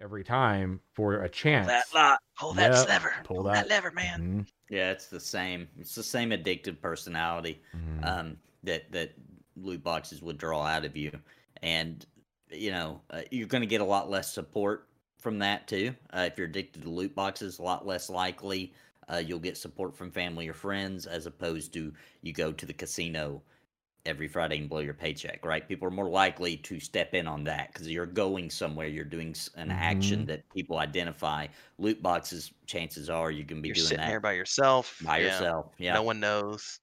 every time for a chance. That lot. Pull that Yep, lever. pull Pull, that. that. lever, man. Mhm, Yeah, it's the same. It's the same addictive personality mhm. um, that that loot boxes would draw out of you, and you know uh, you're going to get a lot less support from that too. Uh, if you're addicted to loot boxes, a lot less likely uh, you'll get support from family or friends, as opposed to you go to the casino every Friday and blow your paycheck. Right? People are more likely to step in on that because you're going somewhere. You're doing an action Mhm. that people identify. Loot boxes, chances are you can be You're doing sitting that there by yourself. by yeah. yourself. Yeah, No one knows.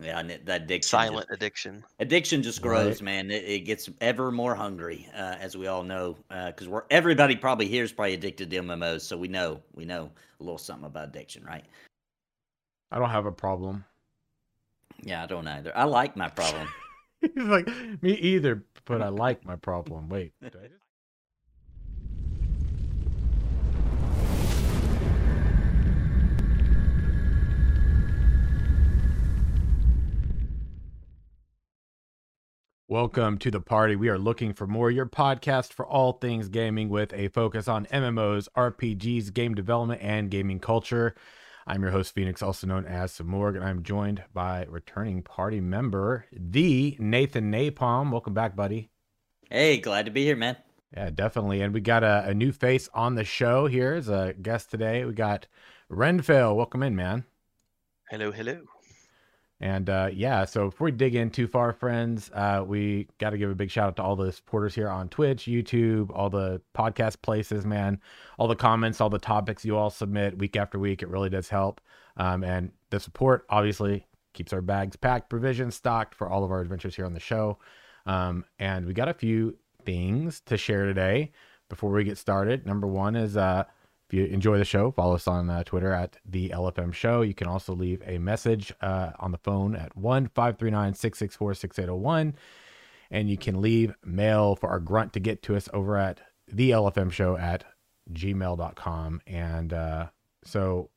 yeah, and that addiction, Silent just, addiction. addiction just grows, Right. man. It, it gets ever more hungry, uh, as we all know, because we're everybody probably here is probably addicted to MMOs, so we know we know a little something about addiction, right? I don't have a problem. Yeah, I don't either. I like my problem. He's like, me either, but I like my problem. Wait. Welcome to the party. We are looking for more your podcast for all things gaming with a focus on MMOs, RPGs, game development, and gaming culture. I'm your host, Phoenix, also known as Samorg, and I'm joined by returning party member, the Nathan Napalm. Welcome back, buddy. hey, glad to be here, man. Yeah, definitely. And we got a, a new face on the show here as a guest today. We got Renfell. Welcome in, man. Hello, hello. And uh, yeah, so before we dig in too far, friends, uh, we got to give a big shout out to all the supporters here on Twitch, YouTube, all the podcast places, man, all the comments, all the topics you all submit week after week. It really does help. Um, and the support obviously keeps our bags packed, provisions stocked for all of our adventures here on the show. Um, and we got a few things to share today before we get started. Number one is uh, if you enjoy the show, follow us on uh, Twitter at the LFM Show. You can also leave a message uh, on the phone at one five three nine six six four six eight zero one, and you can leave mail for our grunt to get to us over at the LFM Show at gmail.com. And uh, so,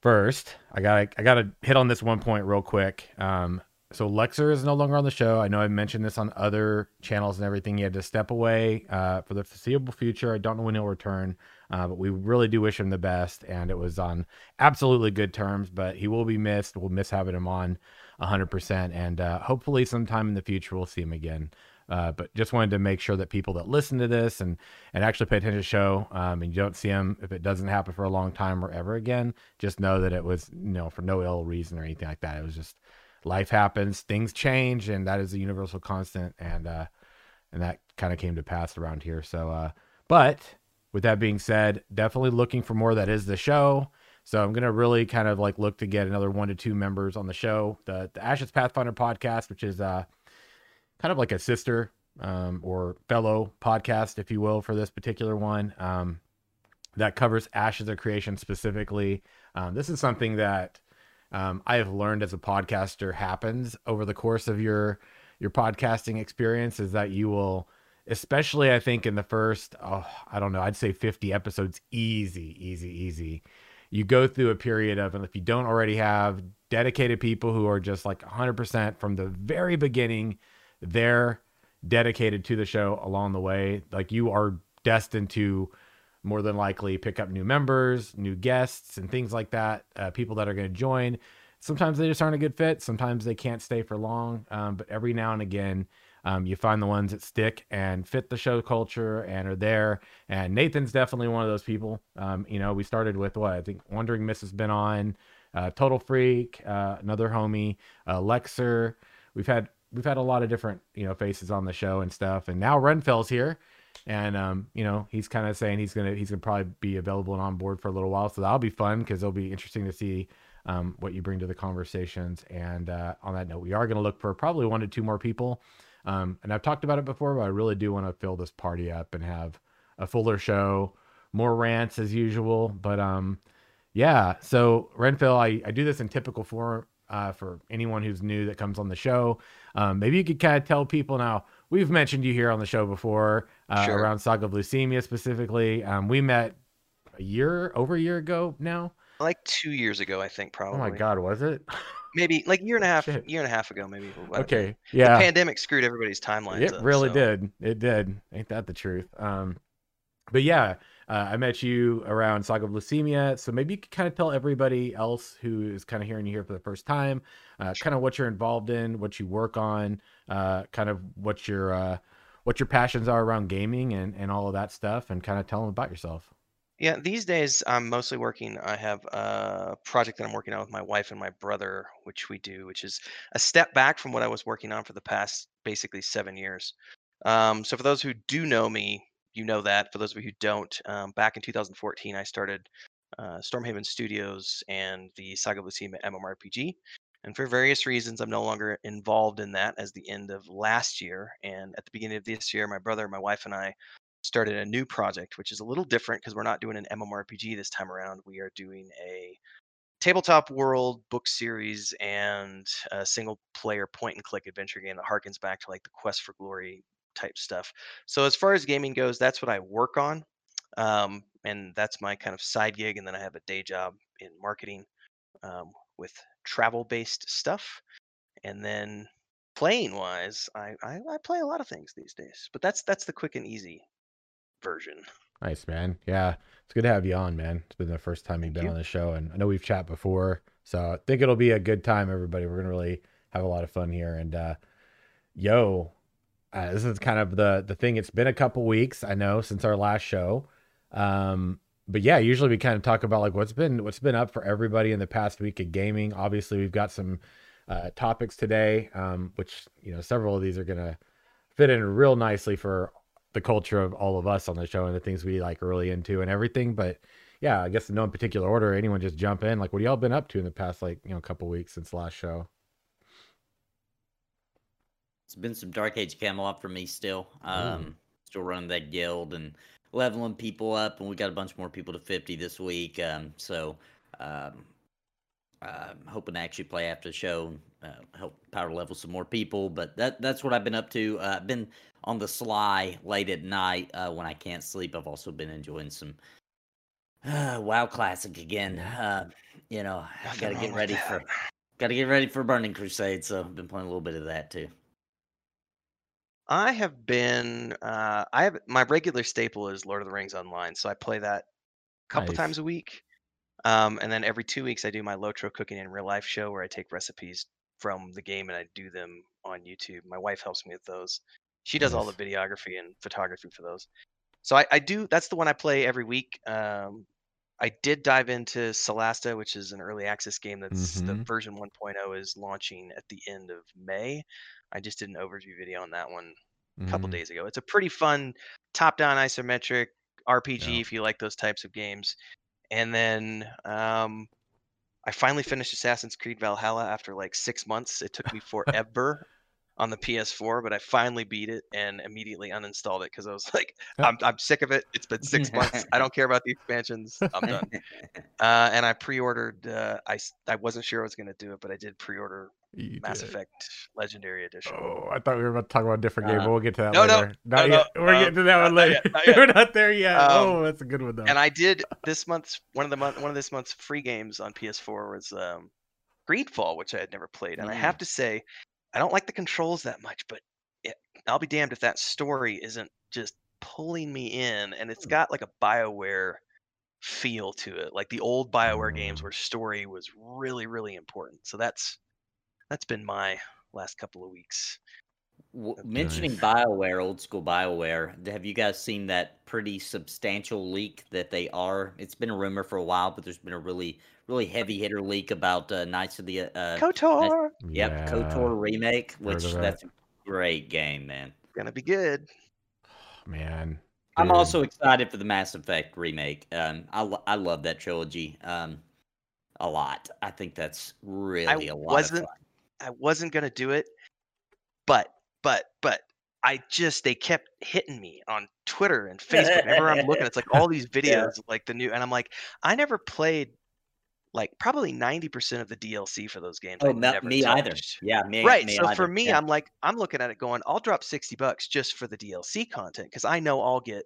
first, I got I got to hit on this one point real quick. Um, so Lexer is no longer on the show. I know I mentioned this on other channels and everything. He had to step away uh, for the foreseeable future. I don't know when he'll return. Uh, but we really do wish him the best, and it was on absolutely good terms. But he will be missed. We'll miss having him on 100%, and uh, hopefully sometime in the future we'll see him again. Uh, but just wanted to make sure that people that listen to this and and actually pay attention to the show, um, and you don't see him if it doesn't happen for a long time or ever again, just know that it was you know for no ill reason or anything like that. It was just life happens, things change, and that is a universal constant, and uh, and that kind of came to pass around here. So, uh, but with that being said, definitely looking for more. That is the show. So I'm gonna really kind of like look to get another one to two members on the show. The the Ashes Pathfinder podcast, which is uh kind of like a sister um, or fellow podcast, if you will, for this particular one. Um, that covers Ashes of Creation specifically. Um, this is something that um, I have learned as a podcaster happens over the course of your your podcasting experience is that you will especially I think in the first, oh, I don't know, I'd say 50 episodes, easy, easy, easy. You go through a period of, and if you don't already have dedicated people who are just like 100% from the very beginning, they're dedicated to the show along the way. Like you are destined to more than likely pick up new members, new guests, and things like that. Uh, people that are going to join. Sometimes they just aren't a good fit. Sometimes they can't stay for long. Um, but every now and again, um, you find the ones that stick and fit the show culture and are there. And Nathan's definitely one of those people. Um, you know, we started with what I think Wondering Miss has been on, uh, Total Freak, uh, another homie, uh, Lexer. We've had we've had a lot of different you know faces on the show and stuff. And now Renfell's here, and um, you know he's kind of saying he's gonna he's gonna probably be available and on board for a little while. So that'll be fun because it'll be interesting to see um, what you bring to the conversations. And uh, on that note, we are gonna look for probably one to two more people. Um, and I've talked about it before, but I really do want to fill this party up and have a fuller show, more rants as usual. But um, yeah. So Renfield, I, I do this in typical form uh, for anyone who's new that comes on the show. Um, maybe you could kind of tell people now. We've mentioned you here on the show before uh, Sure. around Saga of Lucimia specifically. Um, we met a year over a year ago now. Like two years ago, I think probably. Oh my God, was it? Maybe like year and a half, Shit. year and a half ago, maybe. okay, The yeah. pandemic screwed everybody's timelines. It up, really so- did. It did. Ain't that the truth? Um, but yeah, uh, I met you around Saga of Lucimia, so maybe you could kind of tell everybody else who is kind of hearing you here for the first time, uh, kind of what you're involved in, what you work on, uh, kind of what your uh, what your passions are around gaming and and all of that stuff, and kind of tell them about yourself. Yeah, these days I'm mostly working. I have a project that I'm working on with my wife and my brother, which we do, which is a step back from what I was working on for the past basically seven years. Um, so for those who do know me, you know that. For those of you who don't, um, back in 2014, I started uh, Stormhaven Studios and the Saga of Lucimia MMORPG. And for various reasons, I'm no longer involved in that as the end of last year. And at the beginning of this year, my brother, my wife, and I started a new project, which is a little different because we're not doing an MMORPG this time around. We are doing a tabletop world book series and a single player point and click adventure game that harkens back to like the Quest for Glory type stuff. So as far as gaming goes, that's what I work on. Um, and that's my kind of side gig. And then I have a day job in marketing um, with travel based stuff. And then playing wise, I, I, I play a lot of things these days, but that's that's the quick and easy version. Nice, man. Yeah, it's good to have you on, man. It's been the first time you've Thank been you. on the show, and I know we've chat before, so I think it'll be a good time, everybody. We're gonna really have a lot of fun here, and uh, yo, uh, this is kind of the the thing. It's been a couple weeks, I know, since our last show. Um, but yeah, usually we kind of talk about like what's been what's been up for everybody in the past week of gaming. Obviously, we've got some uh, topics today, um, which you know several of these are gonna fit in real nicely for the culture of all of us on the show and the things we like really into and everything. But yeah, I guess in no particular order, anyone just jump in. Like, what have y'all been up to in the past like you know couple weeks since last show? It's been some Dark Age Camelot for me still. Um, still running that guild and leveling people up, and we got a bunch more people to 50 this week. Um, so, um, I'm hoping to actually play after the show, uh, help power level some more people. But that that's what I've been up to. Uh, I've been on the sly late at night uh, when I can't sleep. I've also been enjoying some uh, WoW Classic again. Uh, you know, I got to get ready for got to get ready for Burning Crusade. So I've been playing a little bit of that too. I have been uh I have my regular staple is Lord of the Rings online, so I play that a couple Nice. times a week. Um and then every 2 weeks I do my Lotro cooking in real life show where I take recipes from the game and I do them on YouTube. My wife helps me with those. She does all the videography and photography for those. So I, I do that's the one I play every week. Um I did dive into Solasta, which is an early access game that's the Mhm. version 1.0 is launching at the end of May. I just did an overview video on that one a couple Mhm. days ago. It's a pretty fun top-down isometric RPG Yeah. if you like those types of games. And then um, I finally finished Assassin's Creed Valhalla after like six months. It took me forever on the PS4, but I finally beat it and immediately uninstalled it because I was like, I'm, I'm sick of it. It's been six months. I don't care about the expansions. I'm done. Uh, and I pre-ordered. Uh, I I wasn't sure I was gonna do it, but I did pre-order You Mass did. Effect Legendary Edition. Oh, I thought we were about to talk about a different game, Uh, but we'll get to that no, no, later. not no, yet. no, We're um, getting to that one not- not later. yet, not yet. we're not there yet. Um, oh, that's a good one though. And I did this month's one of the month one of this month's free games on PS4 was um, Greedfall, which I had never played. And I Mm. have to say, I don't like the controls that much, but it, I'll be damned if that story isn't just pulling me in. And it's Hmm. got like a Bioware feel to it, like the old Bioware games Mm. where story was really, really important. So that's that's been my last couple of weeks. W- mentioning nice. BioWare, old school BioWare, have you guys seen that pretty substantial leak that they are? It's been a rumor for a while, but there's been a really, really heavy hitter leak about uh, Knights of the uh, KOTOR Yep, Yeah. KOTOR remake, which that. that's a great game, man. gonna be good. man. I'm dude. also excited for the Mass Effect remake. Um, I lo- I love that trilogy um, a lot. I think that's really a lot wasn't- of fun. I wasn't gonna do it, but but but I just they kept hitting me on Twitter and Facebook. Whenever I'm looking, it's like all these videos of like the new, and I'm like, I never played like probably ninety percent of the DLC for those games. Oh, I no, never me either. Yeah, me, Right. me So for me, Yeah. I'm like, I'm looking at it going, I'll drop sixty bucks just for the DLC content because I know I'll get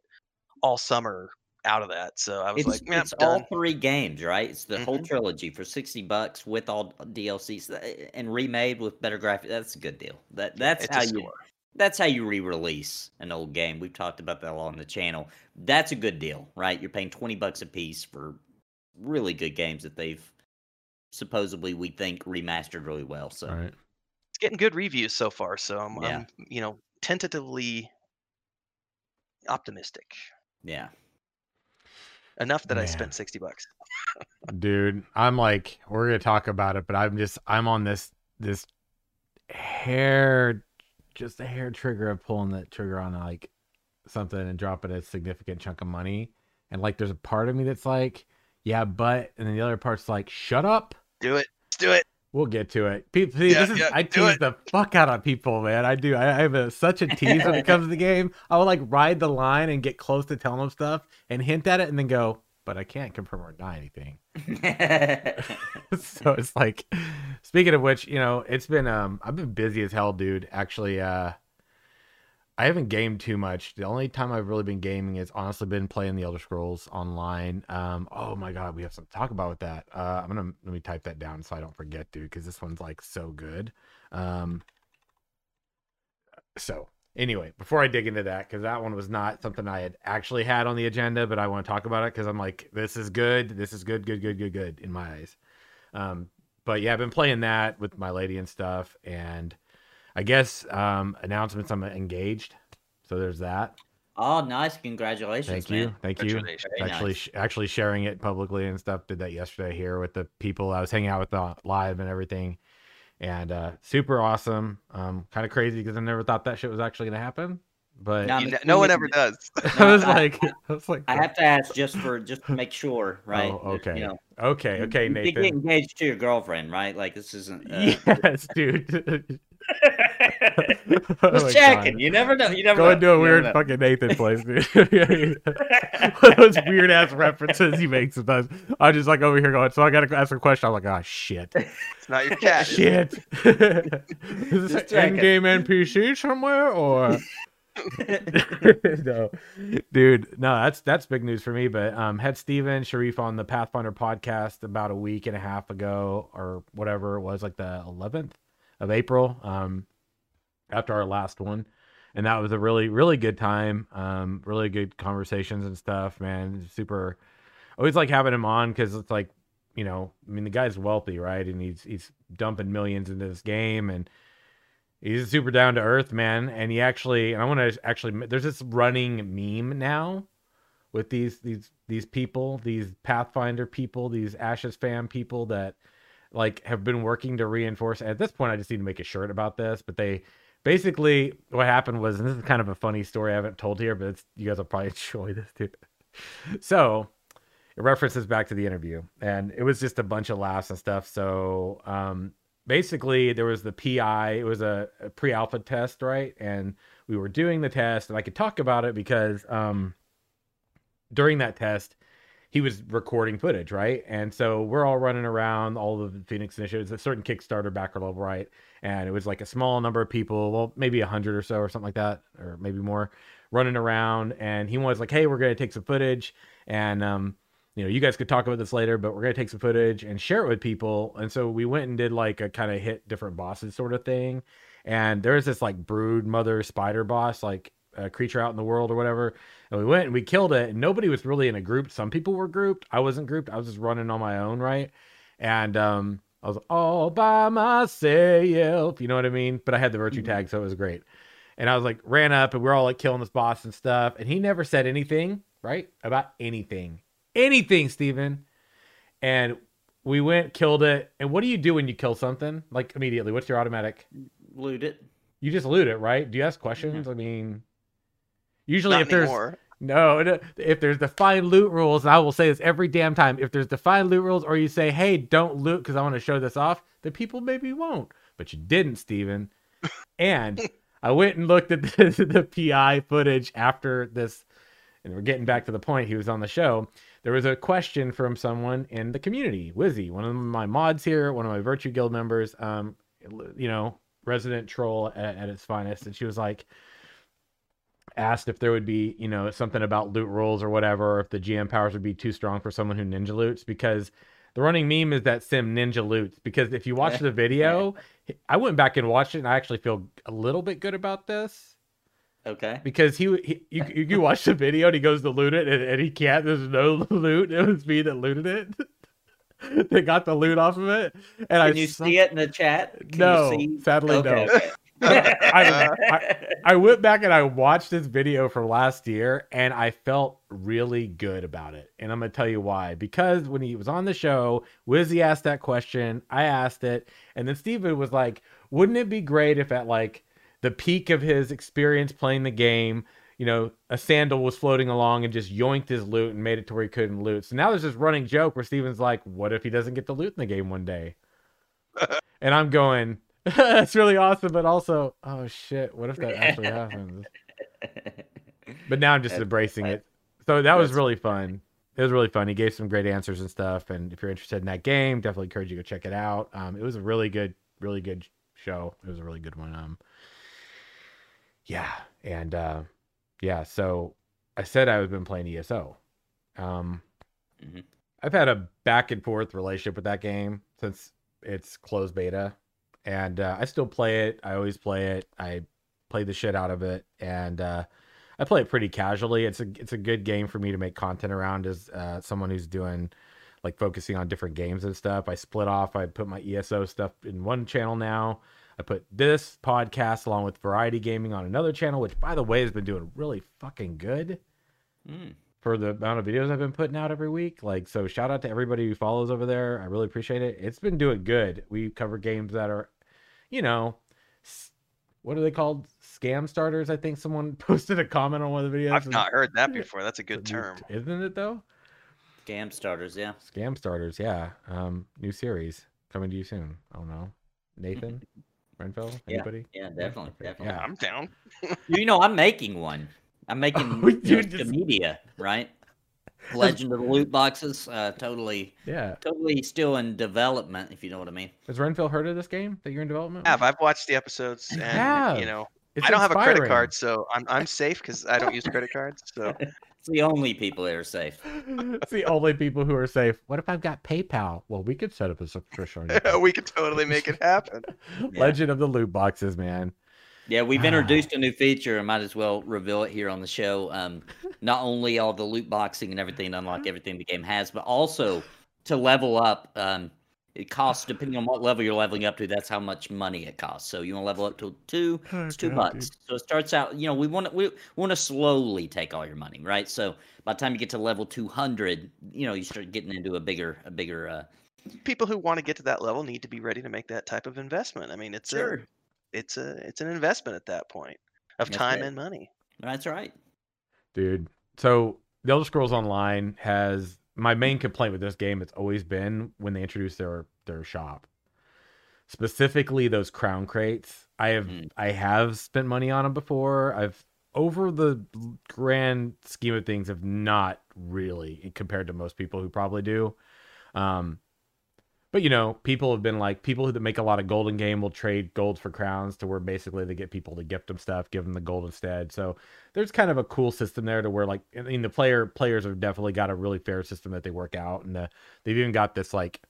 all summer out of that. So I was it's, like, yeah, it's all three games, right? It's the whole Mhm. trilogy for sixty bucks with all DLCs uh, and remade with better graphics. That's a good deal. That that's It's how you that's how you re-release an old game. We've talked about that a lot on the channel. That's a good deal, right? You're paying twenty bucks a piece for really good games that they've supposedly we think remastered really well. So All right. It's getting good reviews so far, so I'm, Yeah. I'm you know tentatively optimistic. yeah, Enough that I spent sixty bucks. dude i'm like we're gonna talk about it but i'm just i'm on this this hair just a hair trigger of pulling that trigger on like something and dropping a significant chunk of money and like there's a part of me that's like yeah but and then the other part's like shut up Do it. Let's do it. We'll get to it. People see, Yeah, this is yeah, i tease the fuck out of people man. I do. I, I have a, such a tease when it comes to the game. I will like ride the line and get close to telling them stuff and hint at it and then go but i can't confirm or deny anything. So it's like speaking of which you know it's been um i've been busy as hell dude. Actually uh i haven't gamed too much. The only time i've really been gaming is honestly been playing the elder scrolls online. Um oh my god we have something to talk about with that. Uh i'm gonna let me type that down so i don't forget dude because this one's like so good. Um so anyway before i dig into that because that one was not something i had actually had on the agenda but i want to talk about it because i'm like this is good this is good good good good good in my eyes. Um but yeah i've been playing that with my lady and stuff and i guess um announcements i'm engaged so there's that oh, nice! Congratulations, thank man. you thank you actually nice. sh- actually sharing it publicly and stuff did that yesterday here with the people i was hanging out with uh, live and everything and uh super awesome um kind of crazy because i never thought that shit was actually gonna happen but No, You I'm no one ever that- does. i was I- like i was like I have to ask just for just to make sure, right? Oh, okay. You know, okay okay you did get engaged to your girlfriend, right? Like this isn't. Uh, yes dude Oh Just my checking. God. You never know. You never Go know. into a You weird fucking Nathan place, dude. One of those weird ass references he makes sometimes. I'm just like over here going, so I gotta ask a question. I'm like, oh shit. It's not your cat. Shit. Is this Just an game NPC somewhere or no, dude, no, that's that's big news for me. But um, had Steven Sharif on the Pathfinder podcast about a week and a half ago, or whatever it was, like the 11th of April, um, after our last one, and that was a really really good time. Um, really good conversations and stuff, man. Super. Always like having him on because it's like, you know, I mean, the guy's wealthy, right? And he's he's dumping millions into this game and he's super down to earth man and he actually and i want to actually there's this running meme now with these these these people these pathfinder people these ashes fam people that like have been working to reinforce at this point i just need to make a shirt about this but they basically what happened was and this is kind of a funny story i haven't told here but you guys will probably enjoy this too. So it references back to the interview and it was just a bunch of laughs and stuff so um basically there was the pi it was a, a pre-alpha test right? And we were doing the test and i could talk about it because um during that test he was recording footage right and so we're all running around all of the phoenix initiatives a certain kickstarter backer level right and it was like a small number of people well maybe a hundred or so or something like that or maybe more running around and he was like hey we're to take some footage and um you know, you guys could talk about this later, but we're gonna take some footage and share it with people. And so we went and did like a kind of hit different bosses sort of thing. And there's this like brood mother spider boss, like a creature out in the world or whatever. And we went and we killed it. And nobody was really in a group. Some people were grouped. I wasn't grouped. I was just running on my own, right? And um, I was all by myself. You know what I mean? But I had the virtue Mhm. tag, so it was great. And I was like, ran up and we're all like killing this boss and stuff. And he never said anything, right? About anything. Anything, Steven. And we went, killed it. And what do you do when you kill something? Like immediately, what's your automatic? Loot it. You just loot it, right? Do you ask questions? I mean, usually Not if there's anymore. no, no, if there's defined loot rules, and I will say this every damn time, if there's defined loot rules, or you say, "Hey, don't loot because I want to show this off," the people maybe won't. But you didn't, Steven. And I went and looked at the, the PI footage after this, and we're getting back to the point. He was on the show. There was a question from someone in the community, Wizzy, one of my mods here, one of my Virtue Guild members. Um, you know, resident troll at, at its finest, and she was like asked if there would be, you know, something about loot rules or whatever, or if the GM powers would be too strong for someone who ninja loots, because the running meme is that Sim ninja loots because if you watch the video, I went back and watched it, and I actually feel a little bit good about this Okay. because he, he you you can watch the video and he goes to loot it and, and he can't. There's no loot. It was me that looted it. they got the loot off of it, and I you saw- see it in the chat? Can you No, see? sadly Okay, no. I, I, I went back and I watched this video from last year and I felt really good about it. And I'm going to tell you why. Because when he was on the show, Wizzy asked that question, I asked it, and then Steven was like, wouldn't it be great if at like the peak of his experience playing the game, you know, a sandal was floating along and just yoinked his loot and made it to where he couldn't loot. So now there's this running joke where Steven's like, what if he doesn't get the loot in the game one day? and I'm going, that's really awesome, but also, oh shit, what if that actually happens? But now I'm just That's embracing fun. it. So that was really fun. It was really fun. He gave some great answers and stuff. And if you're interested in that game, definitely encourage you to go check it out. Um, it was a really good, really good show. It was a really good one. Um, yeah, and uh, yeah. So I said I've been playing ESO. Um, Mhm. I've had a back and forth relationship with that game since it's closed beta, and uh, I still play it. I always play it. I play the shit out of it, and uh, I play it pretty casually. It's a it's a good game for me to make content around as uh, someone who's doing like focusing on different games and stuff. I split off. I put my ESO stuff in one channel now. I put this podcast along with Variety Gaming on another channel, which by the way has been doing really fucking good Mm. for the amount of videos I've been putting out every week. Like, so shout out to everybody who follows over there. I really appreciate it. It's been doing good. We cover games that are, you know, what are they called? Scam starters. I think someone posted a comment on one of the videos. I've and- not heard that before. That's a good it's a new- term. isn't it though? Scam starters, yeah. Scam starters. Yeah. Um, new series coming to you soon. I don't know. Nathan, Renfell, Yeah. anybody? Yeah, definitely, definitely. Yeah. I'm down. You know, I'm making one. I'm making Oh, you you know, just- media, right? Legend of the loot boxes, uh, totally, Yeah. totally still in development, if you know what I mean. Has Renfell heard of this game that you're in development? Have? I've watched the episodes, and have. you know, It's I don't have a credit card, so I'm I'm safe because I don't use credit cards. So It's the only people that are safe. it's the only people who are safe. What if I've got PayPal? Well, we could set up a subscription. on your we could totally make it happen. Legend of the loot boxes, man. Yeah, we've introduced a new feature. I might as well reveal it here on the show. Um, not only all the loot boxing and everything, to unlock everything the game has, but also to level up. Um, it costs depending on what level you're leveling up to. That's how much money it costs. So you want to level up to two, it's two bucks. So it starts out. You know, we want to we want to slowly take all your money, right? So by the time you get to level two hundred, you know, you start getting into a bigger a bigger. Uh, People who want to get to that level need to be ready to make that type of investment. I mean, it's a it's a it's an investment at that point of That's time right. and money. That's right. dude. So the Elder Scrolls Online has my main complaint with this game. It's always been when they introduce their their shop, specifically those crown crates. I have Mm. I have spent money on them before. I've over the grand scheme of things have not really compared to most people who probably do. Um, but you know, people have been like people that make a lot of gold in game will trade gold for crowns to where basically they get people to gift them stuff, give them the gold instead. So there's kind of a cool system there to where like I mean the player players have definitely got a really fair system that they work out, and the, they've even got this like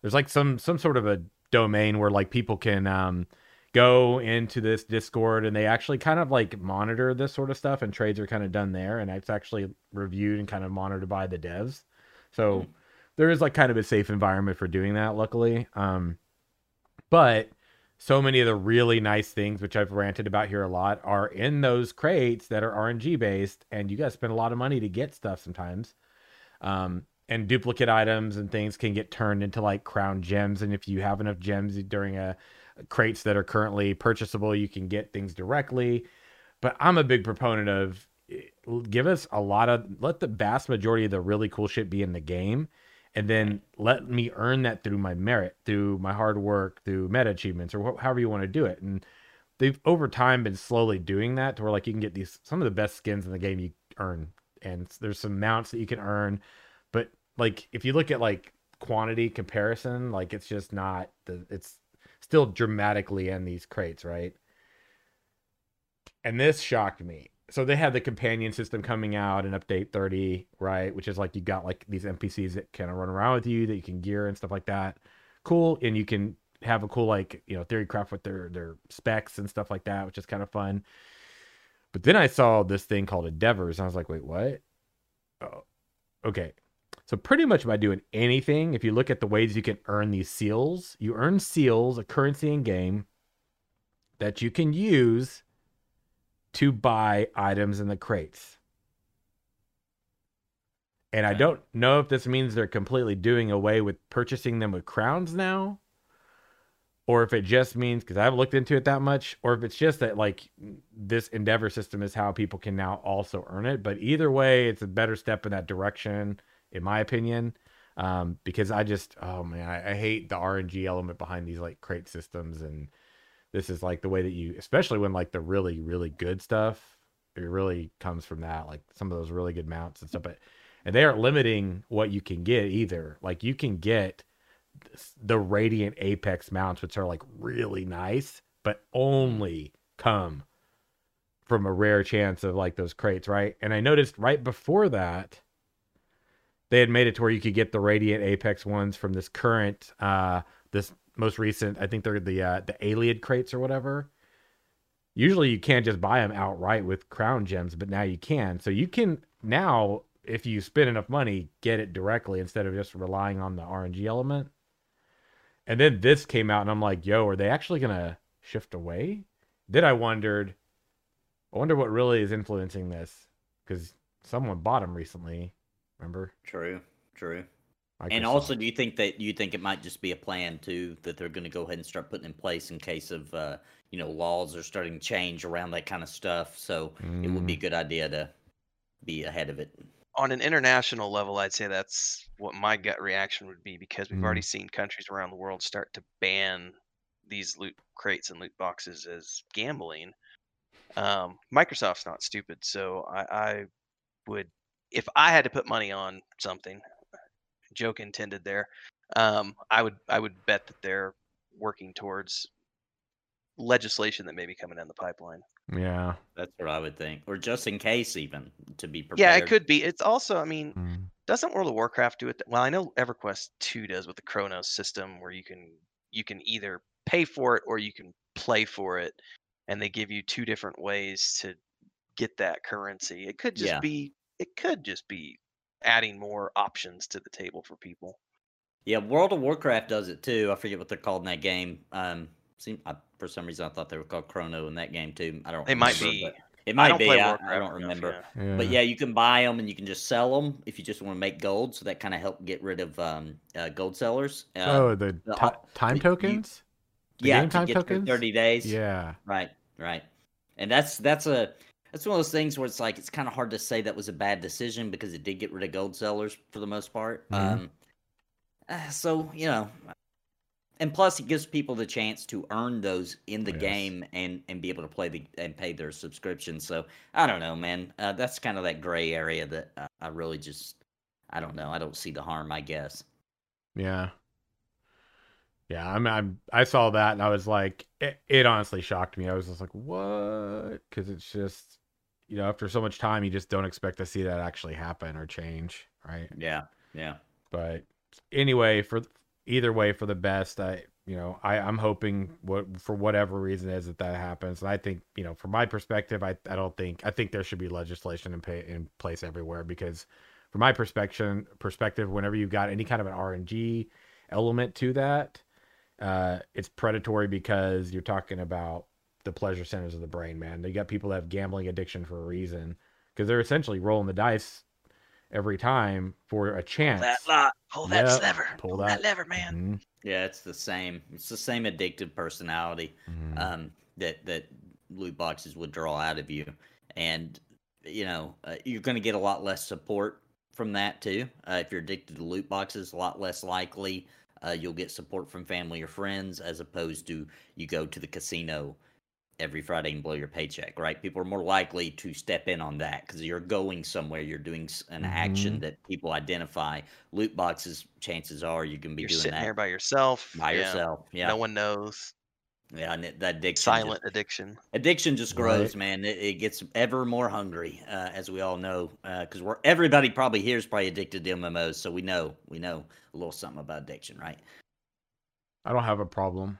there's like some some sort of a domain where like people can um go into this discord and they actually kind of like monitor this sort of stuff and trades are kind of done there and it's actually reviewed and kind of monitored by the devs so Hmm. There is like kind of a safe environment for doing that luckily um but so many of the really nice things which i've ranted about here a lot are in those crates that are rng based and you guys spend a lot of money to get stuff sometimes um and duplicate items and things can get turned into like crown gems and if you have enough gems during a crates that are currently purchasable you can get things directly but i'm a big proponent of eh, give us a lot of let the vast majority of the really cool shit be in the game and then let me earn that through my merit through my hard work through meta achievements or wh- however you want to do it. And they've over time been slowly doing that to where like you can get these some of the best skins in the game you earn and there's some mounts that you can earn. But like if you look at like quantity comparison like it's just not the it's still dramatically in these crates right? And this shocked me so they have the companion system coming out in update 30, right? Which is like you got like these NPCs that kind of run around with you that you can gear and stuff like that. Cool, and you can have a cool like you know theory craft with their their specs and stuff like that, which is kind of fun. But then I saw this thing called Endeavors, and I was like, wait, what? Oh, okay. So pretty much by doing anything, if you look at the ways you can earn these seals, you earn seals, a currency in game that you can use to buy items in the crates. And I don't know if this means they're completely doing away with purchasing them with crowns now, or if it just means because I haven't looked into it that much, or if it's just that like this endeavor system is how people can now also earn it. But either way, it's a better step in that direction, in my opinion. Um, because I just, oh man, I, I hate the RNG element behind these like crate systems, and this is like the way that you, especially when like the really, really good stuff, it really comes from that, like some of those really good mounts and stuff. But and they aren't limiting what you can get either. Like you can get the Radiant Apex mounts, which are like really nice, but only come from a rare chance of like those crates, right? And I noticed right before that, they had made it to where you could get the Radiant Apex ones from this current, uh, this most recent. I think they're the uh, the Alien crates or whatever. Usually you can't just buy them outright with crown gems, but now you can. So you can now, if you spend enough money, get it directly instead of just relying on the RNG element. And then this came out, and I'm like, yo, are they actually gonna shift away? Then I wondered, I wonder what really is influencing this because someone bought them recently. Remember? True, true. Microsoft. And also, do you think that you think it might just be a plan too that they're going to go ahead and start putting in place in case of uh, you know laws are starting to change around that kind of stuff? So it would be a good idea to be ahead of it. On an international level, I'd say that's what my gut reaction would be because we've already seen countries around the world start to ban these loot crates and loot boxes as gambling. Um, Microsoft's not stupid, so I, I would, if I had to put money on something, joke intended there, um, I would I would bet that they're working towards legislation that may be coming down the pipeline. yeah. That's what I would think, or just in case, even to be prepared. Yeah, it could be. It's also, I mean, Mm. doesn't World of Warcraft do it? th- Well, I know EverQuest 2 does with the Kronos system where you can you can either pay for it or you can play for it and they give you two different ways to get that currency. It could just Yeah. be it could just be adding more options to the table for people. Yeah, World of Warcraft does it too. I forget what they're called in that game. Um, seem I, for some reason I thought they were called Krono in that game too. I don't. They might be. It might don't be. I, I don't enough, remember. yeah. yeah. But yeah, you can buy them and you can just sell them if you just want to make gold. So that kind of helped get rid of um, uh, gold sellers. Uh, oh, the the ti- op- time you- tokens. The yeah, game to time get tokens? thirty days. Yeah. Right, right. And that's that's a that's one of those things where it's like it's kind of hard to say that was a bad decision because it did get rid of gold sellers for the most part. Mhm. Um, uh, so you know, and plus it gives people the chance to earn those in the Yes. game and and be able to play the and pay their subscription. So I don't know, man. Uh, that's kind of that gray area that uh, I really just I don't know. I don't see the harm. I guess. Yeah. Yeah, I'm, I'm I saw that and I was like it, it honestly shocked me. I was just like, "What?" cuz it's just you know, after so much time you just don't expect to see that actually happen or change, right? Yeah, yeah. But anyway, for either way for the best, I you know, I I'm hoping what for whatever reason is that that happens. And I think, you know, from my perspective, I I don't think I think there should be legislation in pay, in place everywhere because from my perspective perspective whenever you've got any kind of an RNG element to that, uh, it's predatory because you're talking about the pleasure centers of the brain, man. They got people that have gambling addiction for a reason because they're essentially rolling the dice every time for a chance. That lot, pull that Yep, lever, pull pull, that. that. lever, man. Mhm, Yeah, it's the same. It's the same addictive personality. mhm. um, that that loot boxes would draw out of you, and you know uh, you're going to get a lot less support from that too. Uh, if you're addicted to loot boxes, a lot less likely uh, you'll get support from family or friends as opposed to you go to the casino every Friday and blow your paycheck. Right? People are more likely to step in on that because you're going somewhere. You're doing an action Mhm. that people identify. Loot boxes, chances are you can be You're doing sitting that there by yourself. by yeah, yourself. Yeah. No one knows. Yeah, and that addiction. Silent Just, addiction. addiction just grows, Right. man. It, it gets ever more hungry, uh, as we all know, because we're everybody probably here is probably addicted to MMOs, so we know we know a little something about addiction, right? I don't have a problem.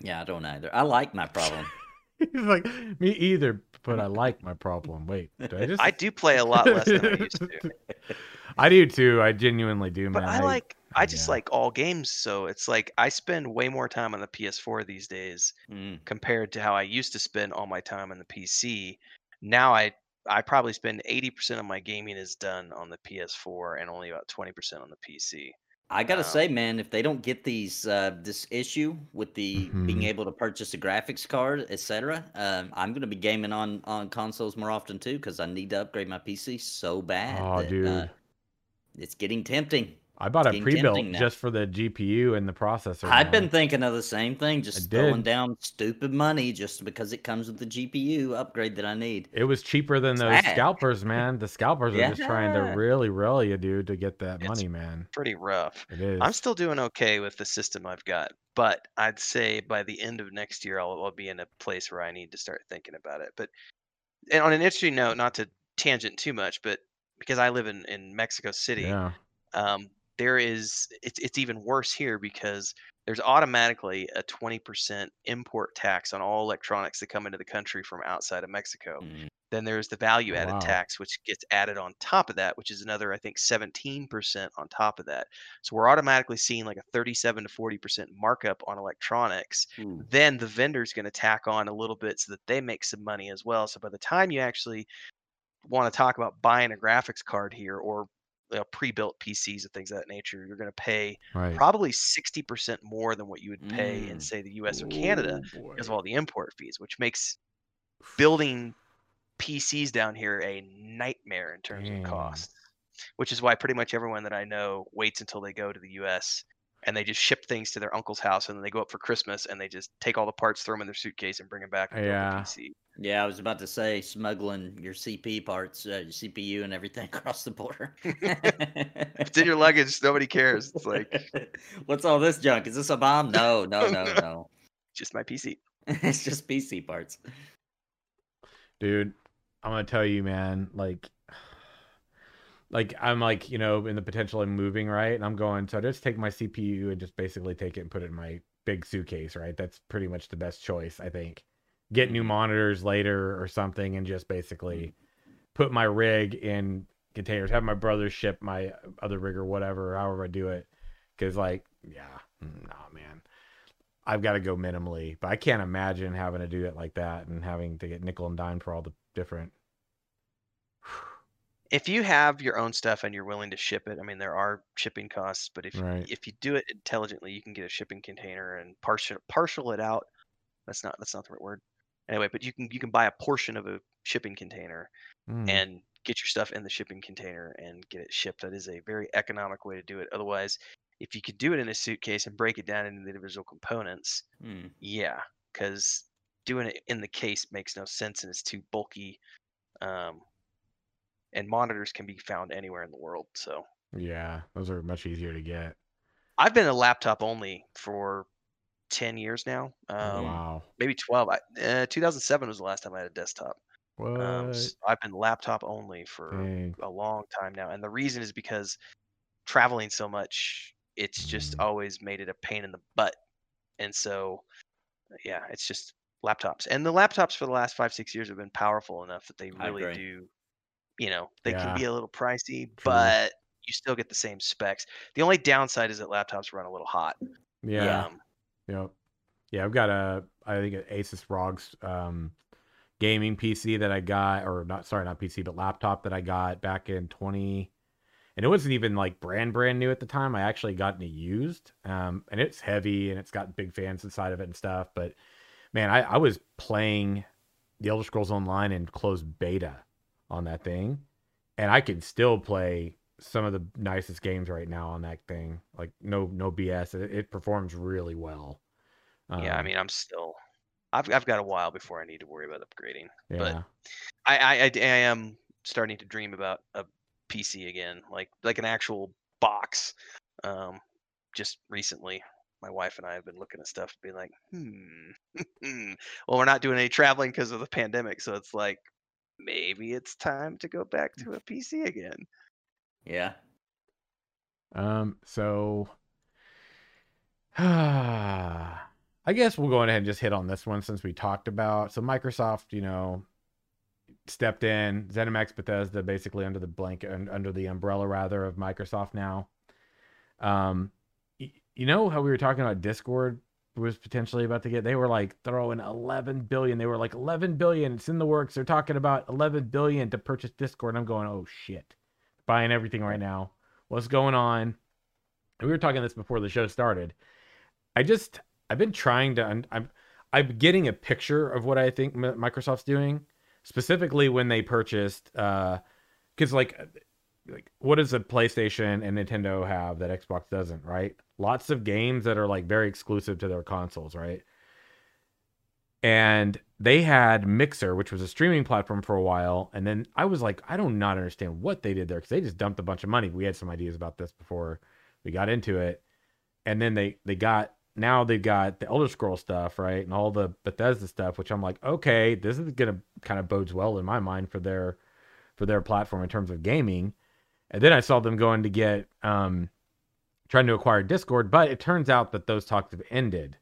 Yeah, I don't either. I like my problem. He's like, me either, but I like my problem. Wait, did I just? I do play a lot less than I used to. I do too. I genuinely do, But man. I like I just yeah. like all games, so it's like I spend way more time on the PS4 these days Mm. compared to how I used to spend all my time on the PC. Now I I probably spend 80% of my gaming is done on the PS4 and only about 20% on the PC. I gotta Um, say, man, if they don't get these uh, this issue with the being Mhm. able to purchase a graphics card, etc., um, I'm gonna be gaming on on consoles more often too because I need to upgrade my PC so bad. Oh, that, dude. uh, it's getting tempting. I bought a pre-built just for the GPU and the processor. I've man. been thinking of the same thing, just throwing down stupid money just because it comes with the GPU upgrade that I need. It was cheaper than those Sad. scalpers, man. The scalpers are just trying to Yeah. really roll you, dude, to get that It's money, man. Pretty rough. It is. I'm still doing okay with the system I've got, but I'd say by the end of next year I'll, I'll be in a place where I need to start thinking about it. But and on an interesting note, not to tangent too much, but because I live in in Mexico City, Yeah. um, there is it's it's even worse here because there's automatically a 20% import tax on all electronics that come into the country from outside of Mexico. Mm. Then there's the value added wow. tax, which gets added on top of that, which is another, I think, 17% on top of that. So we're automatically seeing like a 37 to 40% markup on electronics. Ooh. Then the vendor's going to tack on a little bit so that they make some money as well. So by the time you actually want to talk about buying a graphics card here or you know, pre-built PCs and things of that nature, you're going to pay Right. probably 60% more than what you would pay in Mm. say the US or Canada Oh, because of all the import fees, which makes building PCs down here a nightmare in terms of cost. Which is why pretty much everyone that I know waits until they go to the US and they just ship things to their uncle's house and then they go up for Christmas and they just take all the parts, throw them in their suitcase and bring them back and Yeah. the PC. Yeah, I was about to say smuggling your CP parts, uh, your CPU, and everything across the border. If it's in your luggage, nobody cares. It's like what's all this junk? Is this a bomb? No, no, no, no. just my PC. it's just PC parts. dude i'm gonna tell you man like like i'm like you know in the potential of moving right? And i'm going so i just take my cpu and just basically take it and put it in my big suitcase right? That's pretty much the best choice i think. Get new monitors later or something and just basically mm-hmm. put my rig in containers have my brother ship my other rig or whatever however i do it. Because like yeah mm, nah man. I've got to go minimally, but I can't imagine having to do it like that and having to get nickel and dime for all the different. If you have your own stuff and you're willing to ship it, I mean there are shipping costs, but if Right. if you do it intelligently, you can get a shipping container and partial partial it out. That's not that's not the right word. Anyway, but you can you can buy a portion of a shipping container Mm, and get your stuff in the shipping container and get it shipped. That is a very economic way to do it. Otherwise, if you could do it in a suitcase and break it down into the individual components, Hmm. yeah, because doing it in the case makes no sense and it's too bulky. Um, and monitors can be found anywhere in the world. So yeah, those are much easier to get. I've been a laptop only for 10 years now. Um, Oh, wow. Maybe 12. I, uh, 2007 was the last time I had a desktop. What? Um, s- I've been laptop only for Dang. a long time now. And the reason is because traveling so much, it's just Mm. always made it a pain in the butt. And so, yeah, it's just laptops. And the laptops for the last five, six years have been powerful enough that they really do, you know, they can be a little pricey, True. but you still get the same specs. The only downside is that laptops run a little hot. Yeah. Um, Yep. Yeah, I've got a I think an Asus ROG's um gaming PC that I got or not sorry, not PC, but laptop that I got back in 20 and it wasn't even like brand brand new at the time. I actually got it used. Um and it's heavy and it's got big fans inside of it and stuff, but man, I I was playing the Elder Scrolls Online in closed beta on that thing and I can still play some of the nicest games right now on that thing. Like no no BS. It, it performs really well. yeah, I Um, mean, I'm still, I've, I've got a while before I need to worry about upgrading. yeah, but- I, I, I, I am starting to dream about a PC again, like like an actual box. Um, just recently, my wife and I have been looking at stuff, being like, hmm. well, we're not doing any traveling because of the pandemic, so it's like maybe it's time to go back to a PC again. Yeah. Um. So, I guess we'll go ahead and just hit on this one since we talked about. So Microsoft, you know, stepped in. ZeniMax Bethesda basically under the blanket, under the umbrella rather of Microsoft now. Um, you know how we were talking about Discord was potentially about to get they were like throwing 11 billion. They were like 11 billion. It's in the works. They're talking about 11 billion to purchase discord. I'm going oh shit. Buying everything right now. What's going on? And we were talking this before the show started. I just i've been trying to i'm i'm getting a picture of what i think microsoft's doing specifically when they purchased uh because like like what does a PlayStation and Nintendo have that Xbox doesn't, right? Lots of games that are like very exclusive to their consoles, right? And they had Mixer, which was a streaming platform for a while, and then I was like, I do not understand what they did there because they just dumped a bunch of money. We had some ideas about this before we got into it, and then they they got now they've got the Elder Scroll stuff, right, and all the Bethesda stuff, which I'm like, okay, this is gonna kind of bodes well in my mind for their for their platform in terms of gaming and then I saw them going to get um, trying to acquire Discord, but it turns out that those talks have ended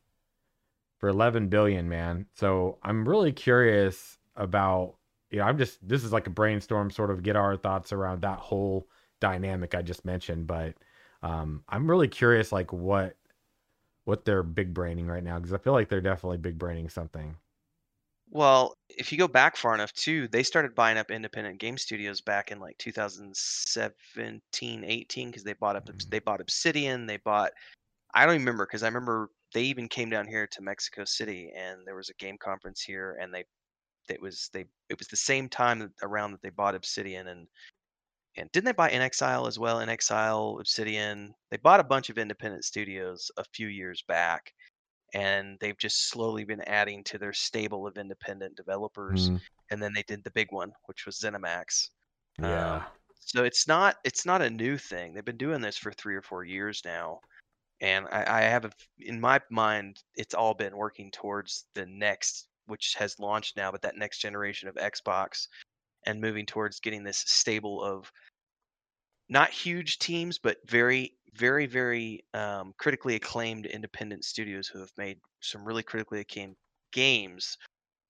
for 11 billion, man. So I'm really curious about, you know, I'm just this is like a brainstorm, sort of get our thoughts around that whole dynamic I just mentioned, but um, I'm really curious, like what what they're big braining right now because I feel like they're definitely big braining something. Well, if you go back far enough too, they started buying up independent game studios back in like 2017, 18 because they bought up Mhm. they bought Obsidian, they bought I don't even remember because I remember they even came down here to Mexico City and there was a game conference here and they it was they it was the same time around that they bought Obsidian and and didn't they buy inXile as well? inXile, Obsidian. They bought a bunch of independent studios a few years back and they've just slowly been adding to their stable of independent developers. Mhm. And then they did the big one, which was ZeniMax. Yeah. Um, so it's not it's not a new thing. They've been doing this for three or four years now, and I, I have a, in my mind it's all been working towards the next, which has launched now, but that next generation of Xbox, and moving towards getting this stable of not huge teams, but very, very, very um, critically acclaimed independent studios who have made some really critically acclaimed games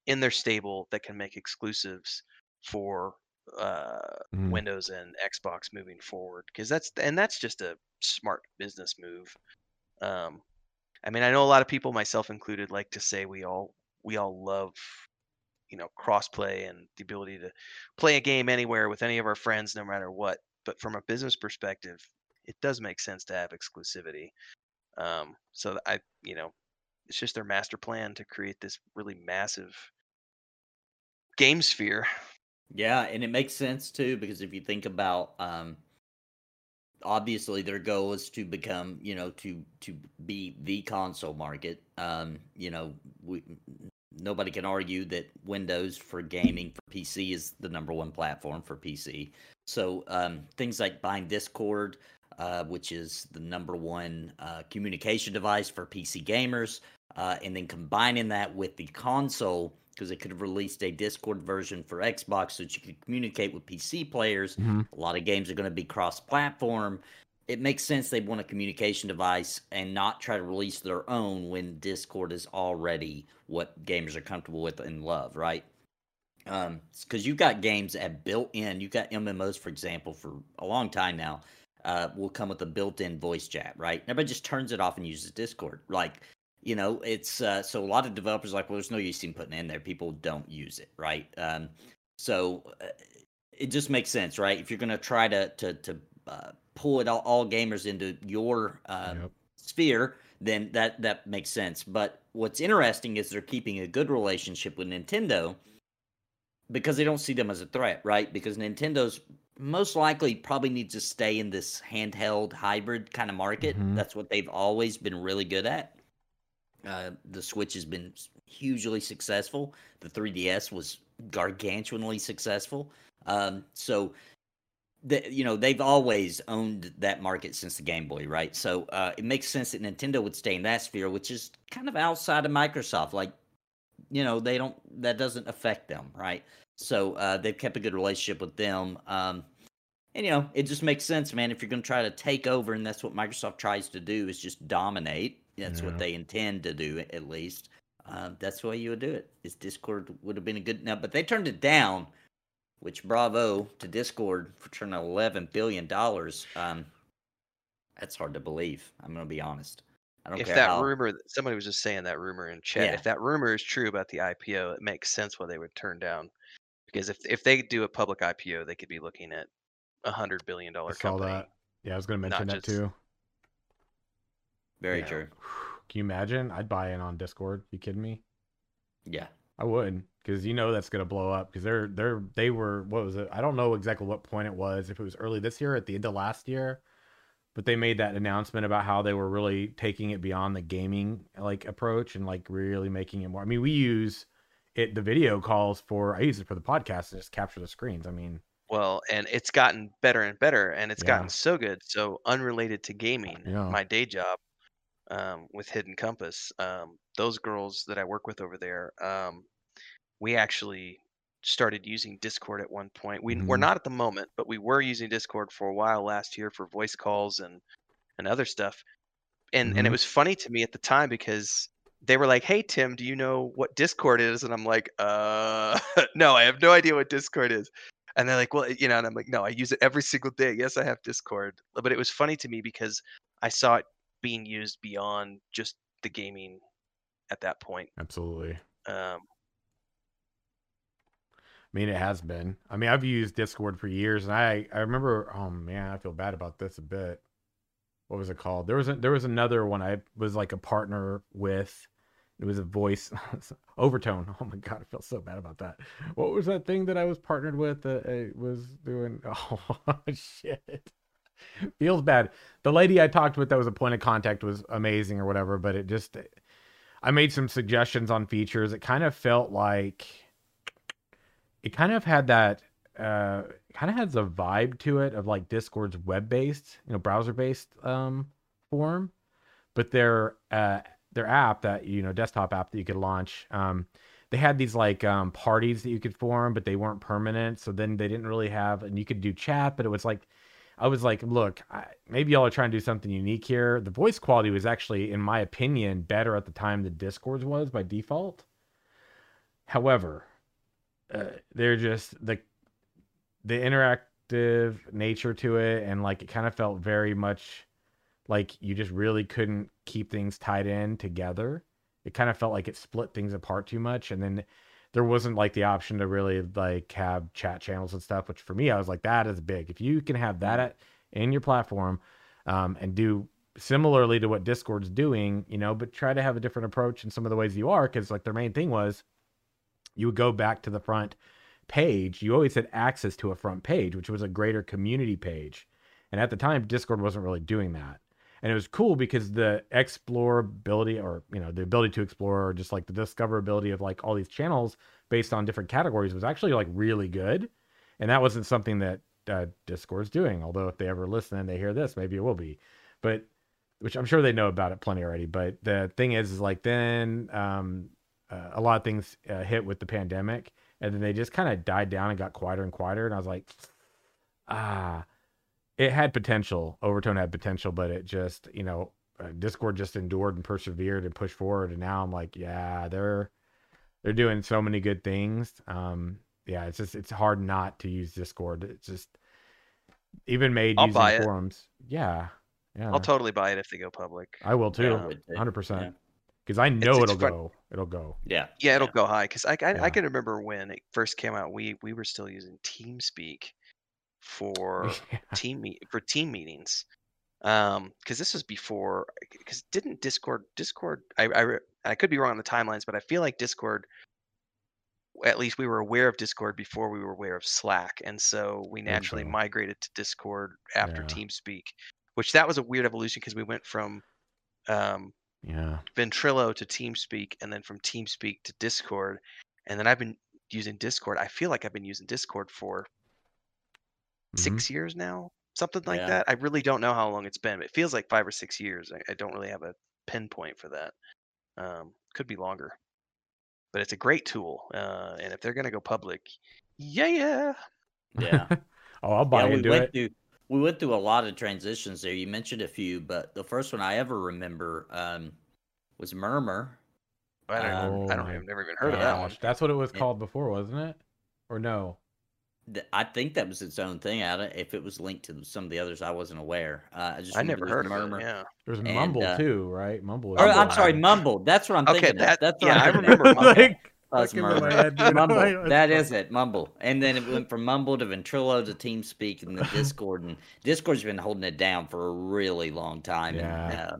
in their stable that can make exclusives for uh, Mhm. Windows and Xbox moving forward. Because that's and that's just a smart business move. Um, I mean, I know a lot of people, myself included, like to say we all we all love you know crossplay and the ability to play a game anywhere with any of our friends no matter what but from a business perspective it does make sense to have exclusivity um, so i you know it's just their master plan to create this really massive game sphere Yeah, and it makes sense too because if you think about um obviously their goal is to become, you know, to to be the console market. Um, you know, we nobody can argue that Windows for gaming for PC is the number one platform for PC. So um, things like buying Discord, uh, which is the number one uh, communication device for PC gamers, uh, and then combining that with the console because they could have released a Discord version for Xbox so that you could communicate with PC players. Mhm. A lot of games are going to be cross-platform. It makes sense they want a communication device and not try to release their own when Discord is already what gamers are comfortable with and love, right? Um, because you've got games that have built in. You've got MMOs, for example, for a long time now. Uh, will come with a built-in voice chat, right? Everybody just turns it off and uses Discord. Like, you know, it's uh, so a lot of developers like, well, there's no use in putting it in there. People don't use it, right? Um, so uh, it just makes sense, right? If you're gonna try to to to uh, pull it all, all gamers into your um, Yep. sphere, then that that makes sense. But what's interesting is they're keeping a good relationship with Nintendo because they don't see them as a threat, right? Because Nintendo's most likely probably needs to stay in this handheld hybrid kind of market. Mhm. That's what they've always been really good at. Uh, the Switch has been hugely successful. The 3DS was gargantuanly successful. Um, so the, you know they've always owned that market since the Game Boy, right? So uh, it makes sense that Nintendo would stay in that sphere, which is kind of outside of Microsoft. Like, you know, they don't that doesn't affect them, right? So uh, they've kept a good relationship with them. Um, and you know, it just makes sense, man. If you're going to try to take over, and that's what Microsoft tries to do, is just dominate. That's Yeah. what they intend to do, at least. Uh, that's the way you would do it. Is Discord would have been a good now, but they turned it down. Which bravo to Discord for turning eleven billion dollars. Um, that's hard to believe. I'm going to be honest. I don't if care that how. rumor, somebody was just saying that rumor in chat. Yeah. If that rumor is true about the IPO, it makes sense why they would turn down. Because if if they do a public IPO, they could be looking at a hundred billion dollar company. that. Yeah, I was going to not mention that just- too. Very Yeah. true. Can you imagine? I'd buy in on Discord. You kidding me? Yeah. I would, because you know that's gonna blow up. Because they're they're they were what was it? I don't know exactly what point it was. If it was early this year, at the end of last year, but they made that announcement about how they were really taking it beyond the gaming like approach and like really making it more. I mean, we use it the video calls for. I use it for the podcast to just capture the screens. I mean, Well, and it's gotten better and better, and it's Yeah. gotten so good. So unrelated to gaming, Yeah. my day job um, with Hidden Compass, um, those girls that I work with over there, um, we actually started using Discord at one point. We we're Mhm. not at the moment, but we were using Discord for a while last year for voice calls and and other stuff. And and it Mhm. was funny to me at the time because they were like, "Hey Tim, do you know what Discord is?" And I'm like, "Uh, no, I have no idea what Discord is." And they're like, "Well, you know," and I'm like, "No, I use it every single day. Yes, I have Discord." But it was funny to me because I saw it being used beyond just the gaming at that point. absolutely. Um, I mean, it has been. I mean, I've used Discord for years, and I I remember. Oh man, I feel bad about this a bit. What was it called? There was a, there was another one I was like a partner with. It was a voice overtone. Oh my god, I feel so bad about that. What was that thing that I was partnered with that I was doing? Oh shit, feels bad. The lady I talked with that was a point of contact was amazing or whatever, but it just I made some suggestions on features. It kind of felt like it kind of had that uh kind of has a vibe to it of like Discord's web-based, you know, browser-based um form, but their uh their app that you know desktop app that you could launch um they had these like um parties that you could form but they weren't permanent so then they didn't really have and you could do chat but it was like I was like, look, I, maybe y'all are trying to do something unique here. The voice quality was actually, in my opinion, better at the time than Discord's was by default. However, uh, they're just the the interactive nature to it, and like it kind of felt very much like you just really couldn't keep things tied in together. It kind of felt like it split things apart too much, and then there wasn't like the option to really like have chat channels and stuff. Which for me, I was like, that is big. If you can have that at, in your platform, um, and do similarly to what Discord's doing, you know, but try to have a different approach in some of the ways you are, because like their main thing was you would go back to the front page. You always had access to a front page, which was a greater community page. And at the time, Discord wasn't really doing that. And it was cool because the explorability or, you know, the ability to explore or just like the discoverability of like all these channels based on different categories was actually like really good. And that wasn't something that uh, Discord's doing. Although if they ever listen and they hear this, maybe it will be. But which I'm sure they know about it plenty already. But the thing is, is like then um, uh, a lot of things uh, hit with the pandemic, and then they just kind of died down and got quieter and quieter. And I was like, ah, it had potential. Overtone had potential, but it just, you know, uh, Discord just endured and persevered and pushed forward. And now I'm like, yeah, they're they're doing so many good things. Um, yeah, it's just it's hard not to use Discord. It's just even made I'll using buy it. forums. Yeah, yeah, I'll totally buy it if they go public. I will too, I would too. hundred Yeah. percent. Because I know it's it'll fun- go. It'll go. Yeah. Yeah, it'll go high because I, I, Yeah. I can remember when it first came out. We we were still using TeamSpeak for Yeah. team meet for team meetings. Um, because this was before. Because didn't Discord Discord? I, I I could be wrong on the timelines, but I feel like Discord. At least we were aware of Discord before we were aware of Slack, and so we naturally so. migrated to Discord after Yeah. TeamSpeak, which that was a weird evolution because we went from um, Yeah. Ventrilo to TeamSpeak, and then from TeamSpeak to Discord, and then I've been using Discord. I feel like I've been using Discord for six years now, something like Yeah. that. I really don't know how long it's been. But it feels like five or six years. I, I don't really have a pinpoint for that. Um, could be longer, but it's a great tool. Uh, and if they're gonna go public, yeah, yeah. Yeah. oh, I'll buy yeah, into went it. through we went through a lot of transitions there. You mentioned a few, but the first one I ever remember um, was Murmur. I don't, Um, I don't. I've never even heard of that one. That's what it was Yeah. called before, wasn't it? Or no? Th- I think that was its own thing. I don't, if it was linked to some of the others, I wasn't aware. Uh, I just I never there was heard of Murmur. it. Yeah. There's And, Mumble uh, too, right? Mumble. Or, I'm sorry, I- Mumble. That's what I'm Okay, thinking. of. that- That's yeah, what I I'm remember. Mumble. like, That's stuck in my Murmur. head. Mumble. Like, it's That fun. is it. Mumble. And then it went from Mumble to Ventrilo to TeamSpeak and the Discord. And Discord's been holding it down for a really long time. And Yeah.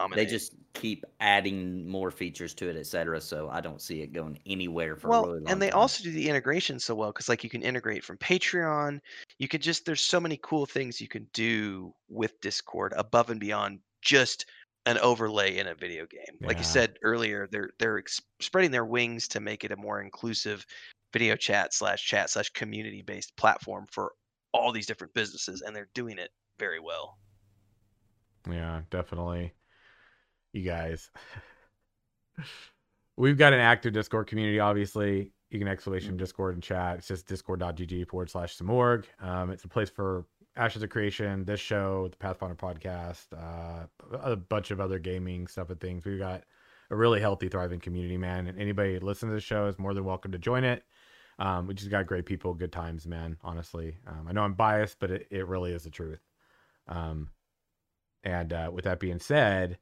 uh, they just keep adding more features to it, et cetera. So I don't see it going anywhere for a well, really long and they time. also do the integration so well because like you can integrate from Patreon. You could just there's so many cool things you can do with Discord above and beyond just an overlay in a video game. Like Yeah. you said earlier, they're they're ex- spreading their wings to make it a more inclusive video chat slash chat slash community based platform for all these different businesses, and they're doing it very well. Yeah, definitely. You guys. We've got an active Discord community, obviously. You can exclamation Discord and chat. It's just discord.gg forward slash Samorg. Um, it's a place for Ashes of Creation, this show, the Pathfinder podcast, uh, a bunch of other gaming stuff and things. We've got a really healthy, thriving community, man. And anybody listening to the show is more than welcome to join it. Um, we just got great people, good times, man. Honestly, um, I know I'm biased, but it, it really is the truth. Um, and uh, with that being said,